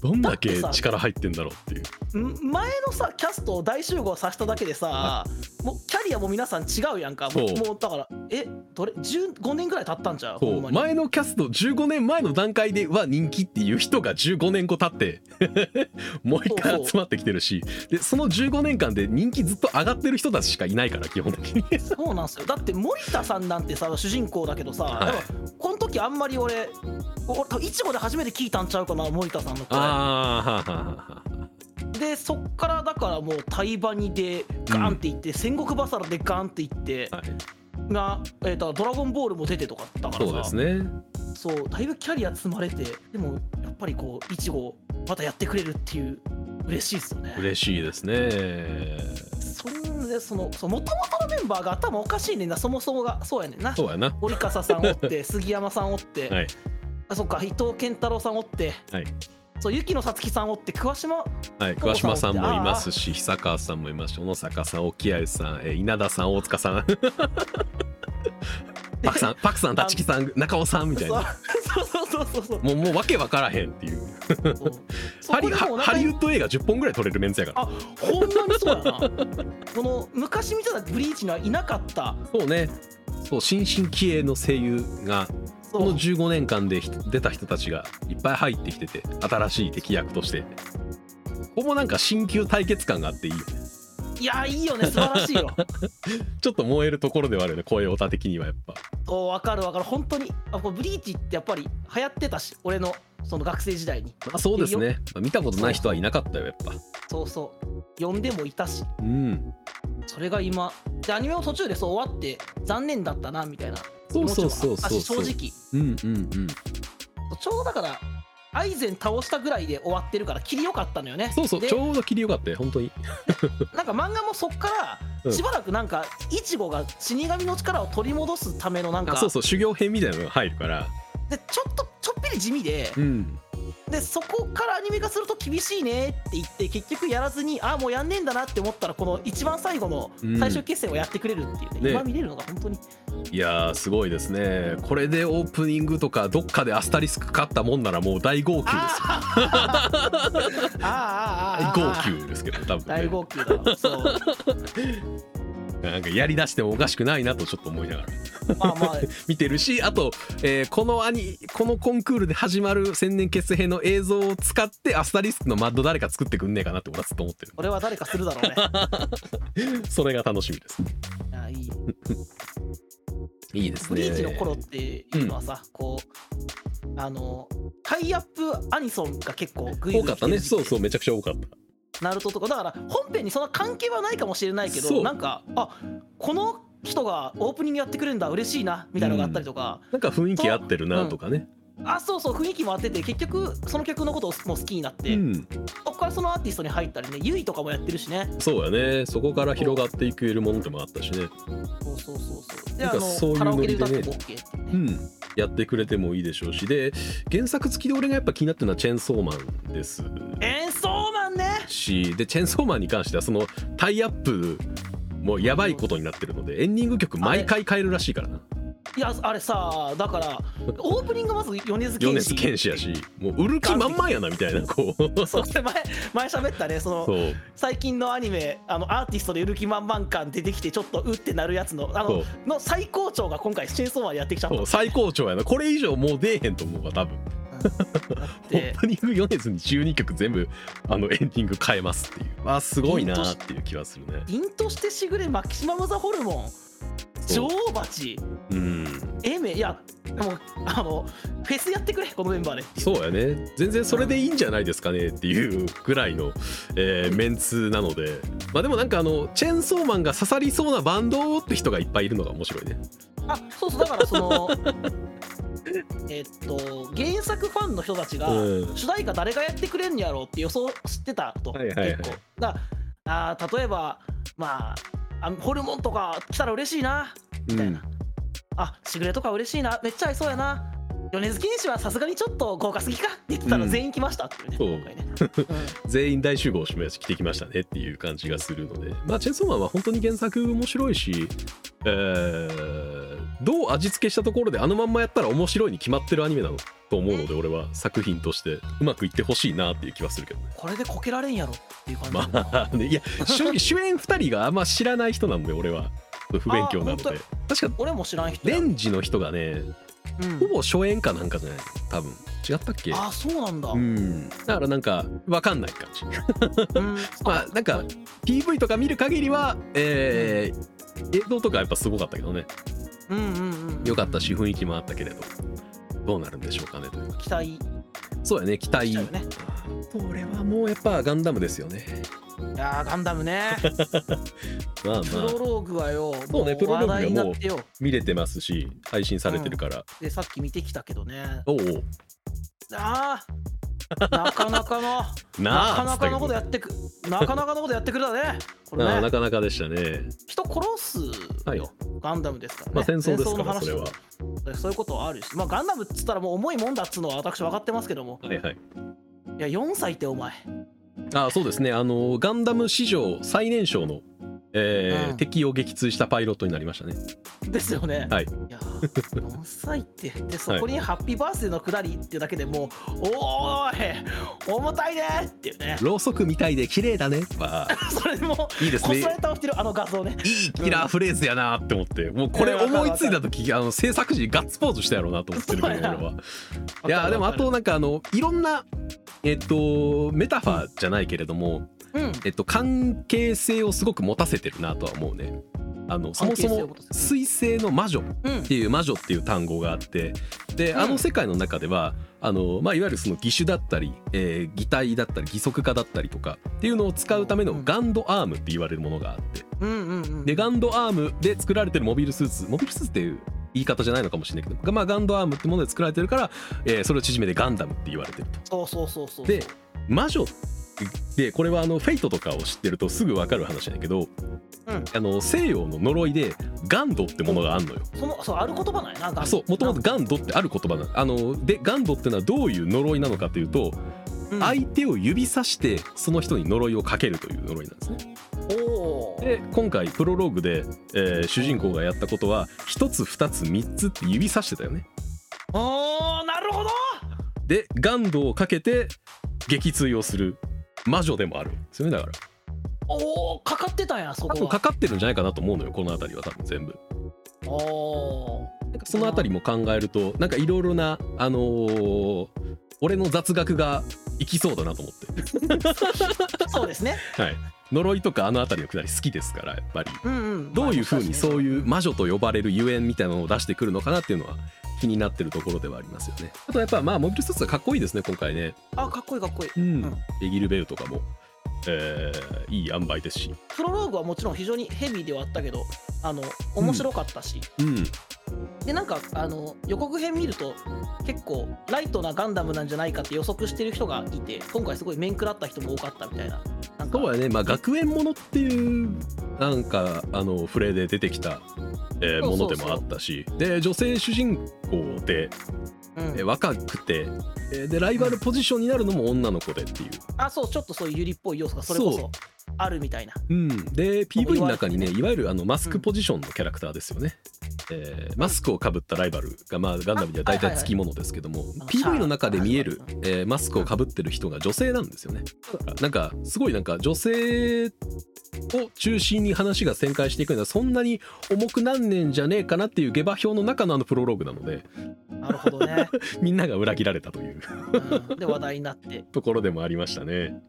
どんだけ力入ってんだろうっていう。ん前のさキャストを大集合させただけでさもうキャリアも皆さん違うやんか。もそう。もうだからえどれ？15年ぐらい経ったんちゃう。前のキャスト15年前の段階では人気っていう人が15年後経って もう一回集まってきてるし。でその15年間で人気ずっと上がってる人たちしかいないから基本的に。そうなんですよ。だって森田さんなんてさ主人公だけどさ、はい。この時あんまり俺俺多分いちごで初めて聞いたんちゃうかな森田さんの声でそっからだからもうタイバニでガーンっていって、戦国バサラでガーンっていってはい。が、えーとドラゴンボールも出てとかだから。さそうですね。そうだいぶキャリア積まれてでもやっぱりこういちごまたやってくれるっていう嬉しいですよね。嬉しいですね。そんでそのそう元々のメンバーが頭おかしいねんな。そもそもがそうやねんな。そうやな。折笠さんおって 杉山さんおって、はい。あそっか伊藤健太郎さんおって。はいそう雪野さつきさんおって桑島はい、桑島さんもいますし久川さんもいますし小野坂さん沖合さん、えー稲田さん大塚 さん。パクさんパクさん立木さん中尾さんみたいな。そうそうそうそうそうもうもうわけわからへんっていう。そう。そハリこでもうハハリウッド映画10本ぐらい撮れるメンツやから。あほんまにそうやな。この昔見てたブリーチにはいなかった。そうね。そう新進気鋭の声優がこのそう15年間でひ出た人たちがいっぱい入ってきてて新しい敵役として。ここもなんか新旧対決感があっていいよね。いやいいよね。素晴らしいよ。ちょっと燃えるところではあるよね声オタ的にはやっぱ。そう分かる分かる。本当にあこれブリーチってやっぱり流行ってたし俺のその学生時代に。まあそうですね、まあ見たことない人はいなかったよやっぱ。そうそう。呼んでもいたし。うん。それが今でアニメも途中でそう終わって残念だったなみたいなそうそうそうそう正直。うんうんうん。ちょうどだからアイゼン倒したぐらいで終わってるから切りよかったのよね。でそうそうちょうど切りよかったよ本当に。なんか漫画もそっかうん。らしばらくなんかイチゴが死神の力を取り戻すためのなんかあそうそう修行編みたいなのが入るから。でちょっとちょっぴり地味でうんでそこからアニメ化すると厳しいねって言って結局やらずにああもうやんねえんだなって思ったらこの一番最後のうん。最終決戦をやってくれるっていうね,、ね今見れるのが本当に。いやーすごいですね。これでオープニングとかどっかでアスタリスク勝ったもんならもう大号泣ですよ。大号泣ですけど多分、ね、大号泣だわ。そうなんかやりだしてもおかしくないなとちょっと思いながら。まあまあ。見てるしあと、えーこのアニこのコンクールで始まる千年結成編の映像を使ってアスタリスクのマッド誰か作ってくんねえかなって俺はずっと思ってる。俺は誰かするだろうね。それが楽しみです。いやいい。いいですね。ブリーチの頃っていうのはさ、こうあのタイアップアニソンが結構グイグイ多かったね。そううそうめちゃくちゃ多かったナルトとかだから本編にそんな関係はないかもしれないけどなんかあこの人がオープニングやってくれるんだ嬉しいなみたいなのがあったりとか、なんか雰囲気合ってるなとかね。あそうそう雰囲気もあってて結局その曲のことをもう好きになって、うん。そこからそのアーティストに入ったりねユイとかもやってるしね。そうやね。そこから広がっていけるものでもあったしね。そうそうそうそう。でなんかそういうノリでね。ね。うん。やってくれてもいいでしょうし。で原作付きで俺がやっぱ気になってるのはチェーンソーマンです。演奏マン。ねしでチェーンソーマンに関してはそのタイアップもうやばいことになってるのでエンディング曲毎回変えるらしいからな。いやあれさだからオープニングまず米津玄師。師やしもう売る気満々やなみたいなこう。そうで前前喋ったねその最近のアニメあのアーティストで売る気満々感出てきてちょっとうってなるやつのあのの最高潮が今回チェーンソーマンでやってきちゃった。最高潮やな。これ以上もう出えへんと思うわ多分オてープニング米津に12曲全部あのエンディング変えますっていう。あすごいな。っていう気はするね凛としてしぐれマキシマム・ザ・ホルモン。女王蜂。うん。エメいやもうあのフェスやってくれこのメンバーで。そうやね。全然それでいいんじゃないですかねっていうぐらいの、えーメンツなので。まあでもなんかあのチェーンソーマンが刺さりそうなバンドって人がいっぱいいるのが面白いね。あそうそうだからその えっと原作ファンの人たちが、うん。主題歌誰がやってくれんやろうって予想してたと、はいはいはい。結構。だあー例えばまああホルモンとか来たら嬉しいなみたいな、あしぐれとか嬉しいなめっちゃ合いそうやな米津玄師はさすがにちょっと豪華すぎか？って言ってたらうん。全員来ましたっていうね、そう。今回ね、全員大集合して着てきましたねっていう感じがするので。まあチェーンソーマンは本当に原作面白いし、えーどう味付けしたところであのまんまやったら面白いに決まってるアニメなのと思うので俺は作品としてうまくいってほしいなっていう気はするけどね。これでこけられんやろっていう感じ まあねいや 主演2人があんま知らない人なんで俺は。不勉強なので。確か俺も知らん人や。レンジの人がねうん。ほぼ初演かなんかじゃない？多分。違ったっけ？あそうなんだ、うん。だからなんか分かんない感じ。うん。まあなんか PV とか見る限りはえー映像とかやっぱすごかったけどね。うんうんうん。良かったし雰囲気もあったけれど。どうなるんでしょうかねという。期待そうやね期待。ね。これはもうやっぱガンダムですよね。いやーガンダムね。まあプロまあ。ローグはよそうねもプロローグがもう見れてますし配信されてるから、でさっき見てきたけどね。おう。あーなかなかのなかなかのことややってくなかなかのことやってくれたね。これね。ななかなかでしたね。人殺すはいよ、ガンダムですからね、まあ戦争ですからの話。それは。そういうことはあるし。まあガンダムっつったらもう重いもんだっつうのは私分かってますけども。はいはい。いや4歳ってお前。あそうですね。あのガンダム史上最年少の、えーうん。敵を撃墜したパイロットになりましたね。ですよね。はい。いやー4歳ってでそこにハッピーバースデーのくだりっていうだけでもうおーい重たいねっていうね。ろうそくみたいで綺麗だね。は それでもいいですね。こすられ倒してるあの画像ね。いいキラーフレーズやなって思ってもうこれ思いついた時あの制作時ガッツポーズしたやろうなと思ってるけど俺は。いやでもあとなんかあのいろんなえっとメタファーじゃないけれども、うん。えっと、関係性をすごく持たせてるなとは思うね。あのそもそも関係性を持たせ水星の魔女うんっていう魔女っていう単語があって。でうん。あの世界の中ではあの、まあ、いわゆるその義手だったり、えー擬態だったり義足化だったりとかっていうのを使うためのうん。ガンドアームって言われるものがあって。でガンドアームで作られてるモビルスーツモビルスーツっていう言い方じゃないのかもしれないけど、まあ、ガンドアームってもので作られてるから、えーそれを縮めてガンダムって言われてると。そうそうそうそう。で魔女でこれはあのフェイトとかを知ってるとすぐ分かる話なんやけど、うん。あの西洋の呪いでガンドってものがあんのよ。そのそうある言葉なんやなそうもともとガンドってある言葉なの。あのでガンドってのはどういう呪いなのかというと、うん。相手を指さしてその人に呪いをかけるという呪いなんですね。で今回プロローグで、えー主人公がやったことは1つ2つ3つって指さしてたよね。おーなるほど。でガンドをかけて撃墜をする魔女でもあるんですよねだから。おおかかってたんやそ多分かかってるんじゃないかなと思うのよこの辺りは多分全部。おー。なんかその辺りも考えるとなんかいろいろなあのー俺の雑学がいきそうだなと思って。そうですね。はい。呪いとかあの辺りのくだり好きですからやっぱり。うんうん。どういうふうにそういうま魔女と呼ばれるゆえんみたいなのを出してくるのかなっていうのは気になってるところではありますよね。あとやっぱまあモビルスーツはかっこいいですね今回ね。あかっこいいかっこいい。うん、うん。ベギルベルとかも、えーいい塩梅ですし。プロローグはもちろん非常にヘビーではあったけどあの面白かったし、うん。でなんかあの予告編見ると結構ライトなガンダムなんじゃないかって予測してる人がいて今回すごい面食らった人も多かったみたいな。なんかそうはね。まあ学園ものっていうなんかあのフレで出てきた、えーものでもあったし。で女性主人公で、うんえー若くて、えーでライバルポジションになるのも女の子でっていう。あそうちょっとそういうユリっぽい要素がそれこそそあるみたいな。うん、で PV の中にねいわゆるあのマスクポジションのキャラクターですよね、えーマスクをかぶったライバルが、まあ、ガンダムには大体つきものですけども、PV の中で見えるえーマスクをかぶってる人が女性なんですよね。なんかすごいなんか女性を中心に話が展開していくのはそんなに重くなんねんじゃねえかなっていう下馬評の中のあのプロローグなのでなるほどね、みんなが裏切られたという。うん。で話題になって、ところでもありましたね。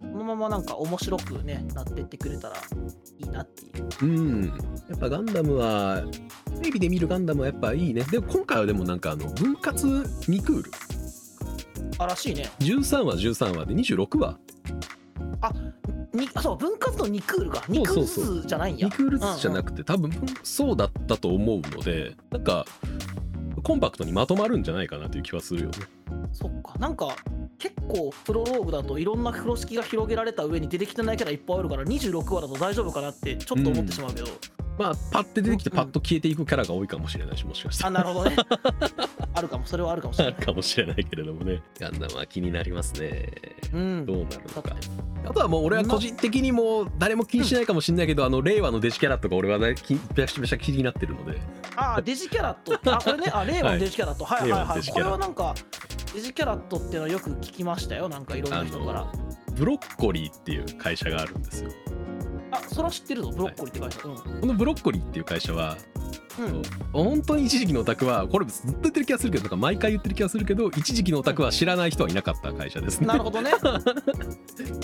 このままなんか面白くねなってってくれたらいいなっていう。うん。やっぱガンダムはテレビで見るガンダムはやっぱいいね。でも今回はでもなんかあの分割2クール。あらしいね。13話13話で26話。にあそう分割の2クールか。2クールずつじゃないんや。2クールずつじゃなくて多分そうだったと思うのでなんかコンパクトにまとまるんじゃないかなという気はするよねそっか。なんか結構プロローグだといろんな風呂敷が広げられた上に出てきてないキャラいっぱいあるから26話だと大丈夫かなってちょっと思ってしまうけど、まあパッて出てきてうんパッと消えていくキャラが多いかもしれないしもしかしたらあなるほどね。あるかも。それはあるかもしれない。あるかもしれないけれどもね。ガンダムは気になりますね。うん。どうなるのか。あとはもう俺は個人的にも誰も気にしないかもしれないけど、あの令和のデジキャラとか俺はめちゃめちゃ気になってるので。あデジキャラットあこれね。あ令和のデジキャラット、はい、はいはい。はい。これはなんかデジキャラットっていうのはよく聞きましたよなんかいろんな人からブロッコリーっていう会社があるんですよあそれは知ってるぞブロッコリーって会社、うんこのブロッコリーっていう会社はうん本当に一時期のオタクはこれずっと言ってる気がするけどなんか毎回言ってる気がするけど一時期のオタクは知らない人はいなかった会社ですねなるほどね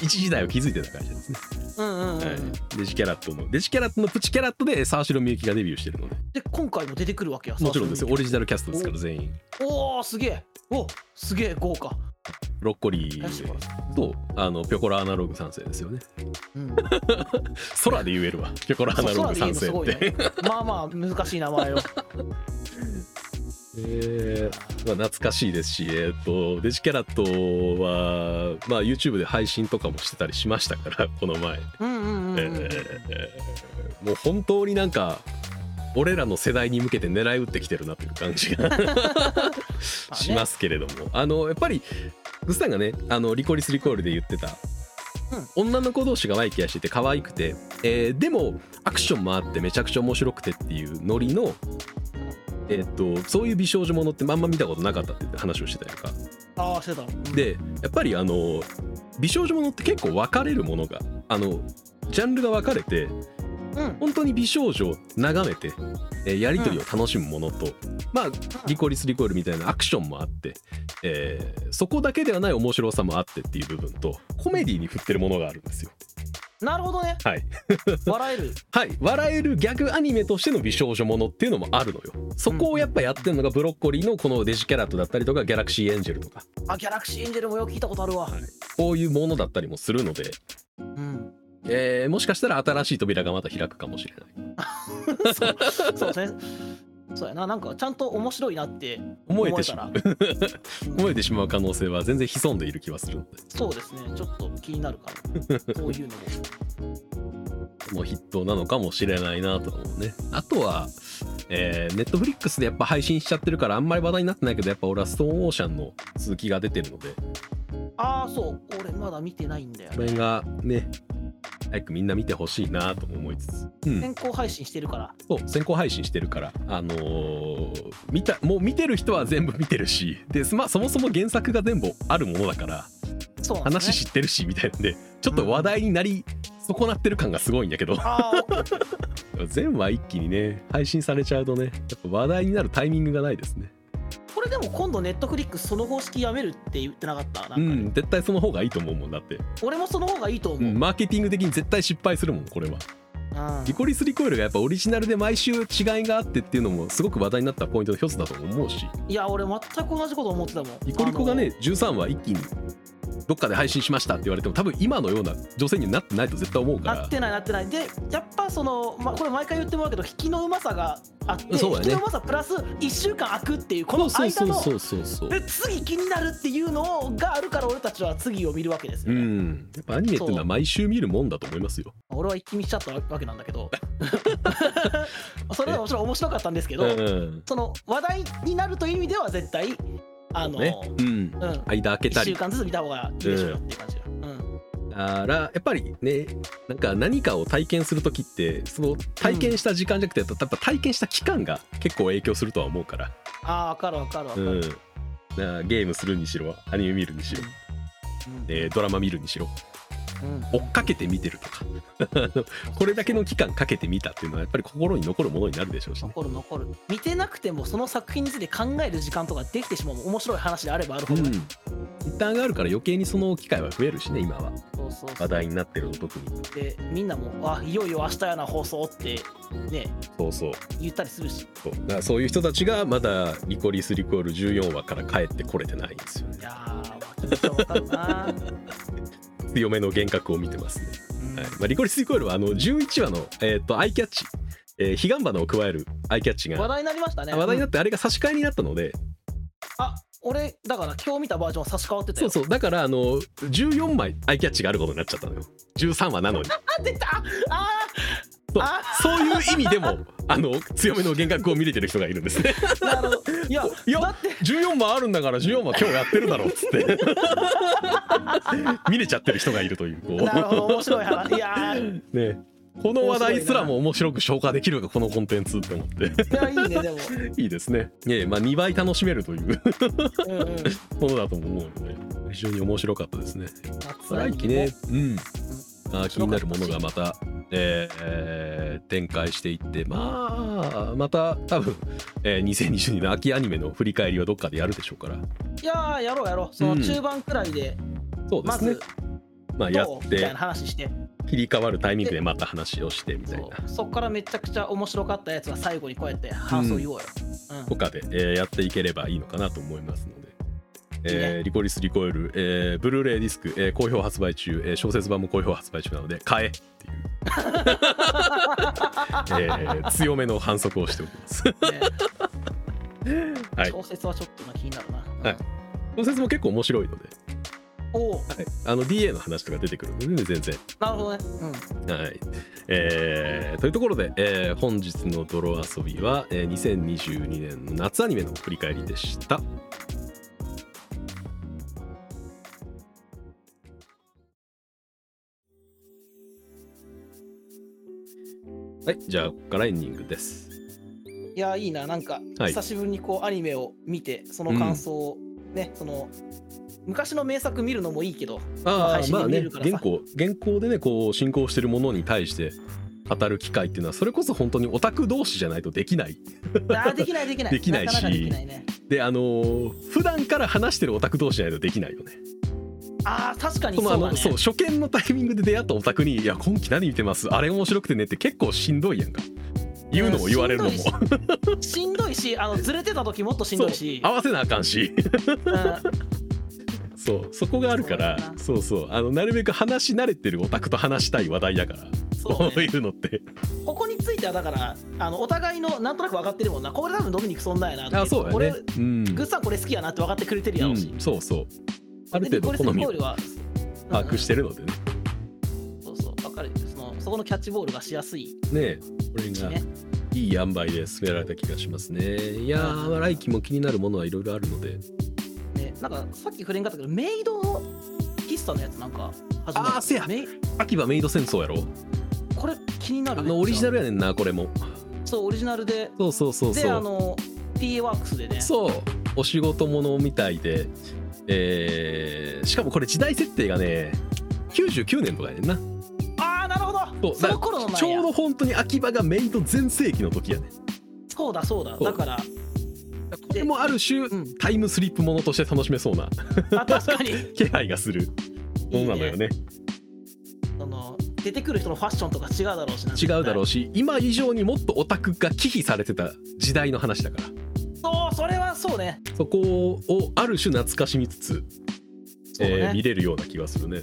一時代を築いてた会社ですね、デジキャラットのデジキャラットのプチキャラットで沢城みゆきがデビューしてるのでで今回も出てくるわけやもちろんですよ。オリリジナルキャストですから全員。おおすげえ。おすげえ豪華。ブロッコリーとあのピョコラアナログ3世ですよね。うん。空で言えるわ。ピョコラアナログ3世そう空ってまあまあ難しい名前を えー。まあ、懐かしいですし、えー、とデジキャラットは、まあ、YouTube で配信とかもしてたりしましたから この前、うんうんうんうん、えーもう本当になんか俺らの世代に向けて狙い撃ってきてるなという感じが しますけれども。あのやっぱりグスさんがねあのリコリスリコールで言ってた、女の子同士がワイキャイしてて可愛くて、えーでもアクションもあってめちゃくちゃ面白くてっていうノリの、えー、とそういう美少女ものってまんま見たことなかったって話をしてたやんか。ああしてたうんでやっぱりあの美少女ものって結構分かれるものがあのジャンルが分かれてうん本当に美少女を眺めて、えーやり取りを楽しむものと、まあリコリスリコイルみたいなアクションもあって、えーそこだけではない面白さもあってっていう部分とコメディに振ってるものがあるんですよ。なるほどね。はい、笑える。はい、笑えるギャグアニメとしての美少女ものっていうのもあるのよ。そこをやっぱやってるのがブロッコリーのこのデジキャラットだったりとかギャラクシーエンジェルとか。あギャラクシーエンジェルもよく聞いたことあるわ、こういうものだったりもするので、うん。えーもしかしたら新しい扉がまた開くかもしれない。そう。そうですねそうやな。なんかちゃんと面白いなって思えてしまう。思えてしまう可能性は全然潜んでいる気はするので。そうですね。ちょっと気になるから。そういうのも。もう筆頭なのかもしれないなと思うね。あとはえー、ネットフリックスでやっぱ配信しちゃってるからあんまり話題になってないけどやっぱ俺はストーンオーシャンの続きが出てるので。ああそう。俺まだ見てないんだよこれがね早くみんな見てほしいなとも思いつつ、うん、先行配信してるから。そう先行配信してるから。あのー見たもう見てる人は全部見てるし。でまあそもそも原作が全部あるものだからね。話知ってるしみたいなんでちょっと話題になり損なってる感がすごいんだけど。全話一気にね配信されちゃうとねやっぱ話題になるタイミングがないですねこれでも今度ネットフリックスその方式やめるって言ってなかった？なんか、うん絶対その方がいいと思うもんだって、俺もその方がいいと思う、うん、マーケティング的に絶対失敗するもんこれは。うんリコリス・リコイルがやっぱオリジナルで毎週違いがあってっていうのもすごく話題になったポイントの一つだと思うし。いや俺全く同じこと思ってたもん。リコリコがね13話一気にどっかで配信しましたって言われても多分今のような女性にはなってないと絶対思うから。なってないなってない。でやっぱその、まあ、これ毎回言ってもらうけど引きのうまさがあって、そうだね引きのうまさプラス1週間空くっていうこのそうそう間のそうそう。そうで次気になるっていうのがあるから俺たちは次を見るわけですうよね、ん。やっぱアニメっていうのは毎週見るもんだと思いますよ。俺は一気見しちゃったわけなんだけど。それはもちろん面白かったんですけど、うん。その話題になるという意味では絶対あの、ね。うん。うん。1間開けたり。週間ずつ見た方がいいでしょうよっていう感じが、うん。だからやっぱりねなんか何かを体験する時ってその体験した時間じゃなくて、やっぱ体験した期間が結構影響するとは思うから、ああ分かる分かる分かる、うん、ゲームするにしろアニメ見るにしろ、うん。えードラマ見るにしろ。うん追っかけて見てるとか。これだけの期間かけて見たっていうのはやっぱり心に残るものになるでしょうし。ね。残る残る。見てなくてもその作品について考える時間とかできてしまう面白い話であればあるほど、うん、一旦があるから余計にその機会は増えるしね今は。そうそうそう。話題になってるの特に。でみんなもあいよいよ明日やな放送ってねそうそう。言ったりするし。そう。だからそういう人たちがまだリコリス・リコール14話から帰ってこれてないんですよね。いやーわかるな、強めの幻覚を見てますね、うん。はい。まあ、リコリス・リコールはあの11話の、えー、とアイキャッチ、えー、彼岸花を加えるアイキャッチが。話題になりましたね。話題になっってあれが差し替えになったので、あ俺だから今日見たバージョン差し替わってたよ。そうそう。だからあの14枚アイキャッチがあることになっちゃったのよ。13話なのに。あ 出た。あそう。あそういう意味でもあの強めの幻覚を見れてる人がいるんですね。いやいやだって。14話あるんだから14話今日やってるだろうっつって。見れちゃってる人がいるというこなるほど面白い話。いやね。この話題すらも面白く消化できるかこのコンテンツって思って。いやいいねでも。いいですね。いえまあ2倍楽しめるという。うんうん。ものだと思うので非常に面白かったですね。夏来期ね。うんあー気になるものがまたた、えーえー展開していってまあまた多分、えー2022年の秋アニメの振り返りはどっかでやるでしょうから。いやーやろうやろう。その中盤くらいでそうですね。まあやって話して。切り替わるタイミングでまた話をしてみたいそなう。そっからめちゃくちゃ面白かったやつは最後にこうやって感想言おうよ、うん。とかで、えーやっていければいいのかなと思いますので。えーリコリス・リコイル、えーブルーレイディスク、えー好評発売中、えー小説版も好評発売中なので買えっていう、えー強めの反則をしておきます。ね。はい。小説はちょっとな気になるな、はい。小説も結構面白いので、おおはい、あの DA の話とか出てくるので、ね、全然。なるほどね。うん。はい。えーというところで、えー本日の泥遊びは、えー2022年の夏アニメの振り返りでした。はい、じゃあ、ここからエンディングです。いやいいな。なんかはい。久しぶりにこうアニメを見てその感想をね、その昔の名作見るのもいいけどまあまあね見れるからさ。現行現行でねこう進行してるものに対して語る機会っていうのはそれこそ本当にオタク同士じゃないとできない。あーできないできない。できない し。であのー普段から話してるオタク同士じゃないとできないよねあー確かにそそうだね。のあのそう初見のタイミングで出会ったオタクに「いや今期何見てます？あれ面白くてね」って結構しんどいやんか。言うのも言われるのも。しんし。んどいしあのずれてた時もっとしんどいし。合わせなあかんし。うん。そうそこがあるからそうそうあのなるべく話し慣れてるオタクと話したい話題だからそうこうねいうのって。ここについてはだからあのお互いのなんとなく分かってるもんな。これ多分ドミニクそんなんやなって。あそうだ俺ね。うん。グッさんこれ好きやなって分かってくれてるやろうし、うん、そうそうあるで程度好み。を把握してるのでね。うんそうそう分かるそのそこのキャッチボールがしやすい。ねえこれがいい塩梅で進められた気がしますね。いやー、まあ来期も気になるものはいろいろあるので。ねなんかさっき触れんかったけどメイドの喫茶のやつなんか始まるあーせや。秋葉メイド戦争やろ？これ気になるあのオリジナルルやねんなこれも。そうオリジナルで。そうそうそうでそう。あの PA ワークスでね。そう。お仕事ものみたいでえーしかもこれ時代設定がね99年とかやねんな。ああなるほそうその頃のちょうど本当に秋葉がメイド全盛期の時やねそうだそうだ。だから。これもある種、うん。タイムスリップものとして楽しめそうな。あ確かに。気配がする。ものなのよね。その出てくる人のファッションとか違うだろうしな。違うだろうしし今以上にもっとオタクが忌避されてた時代の話だからそうそれはそうね。そこをある種懐かしみつつ、そうえーね、見れるような気がするね。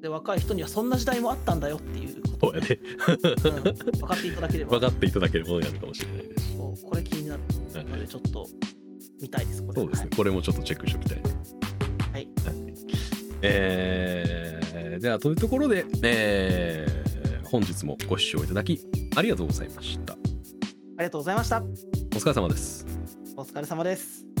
で若い人にはそんな時代もあったんだよっていうこそうやね。と、うん、分かっていただければ。分かっていただけるものになるかもしれないですそう。これ気になるはいのでちょっと見たいですこれ。そうですね、これもちょっとチェックしておきたいね。はい。えー、ではというところで、えー本日もご視聴いただきありがとうございました。ありがとうございました。お疲れ様です。お疲れ様です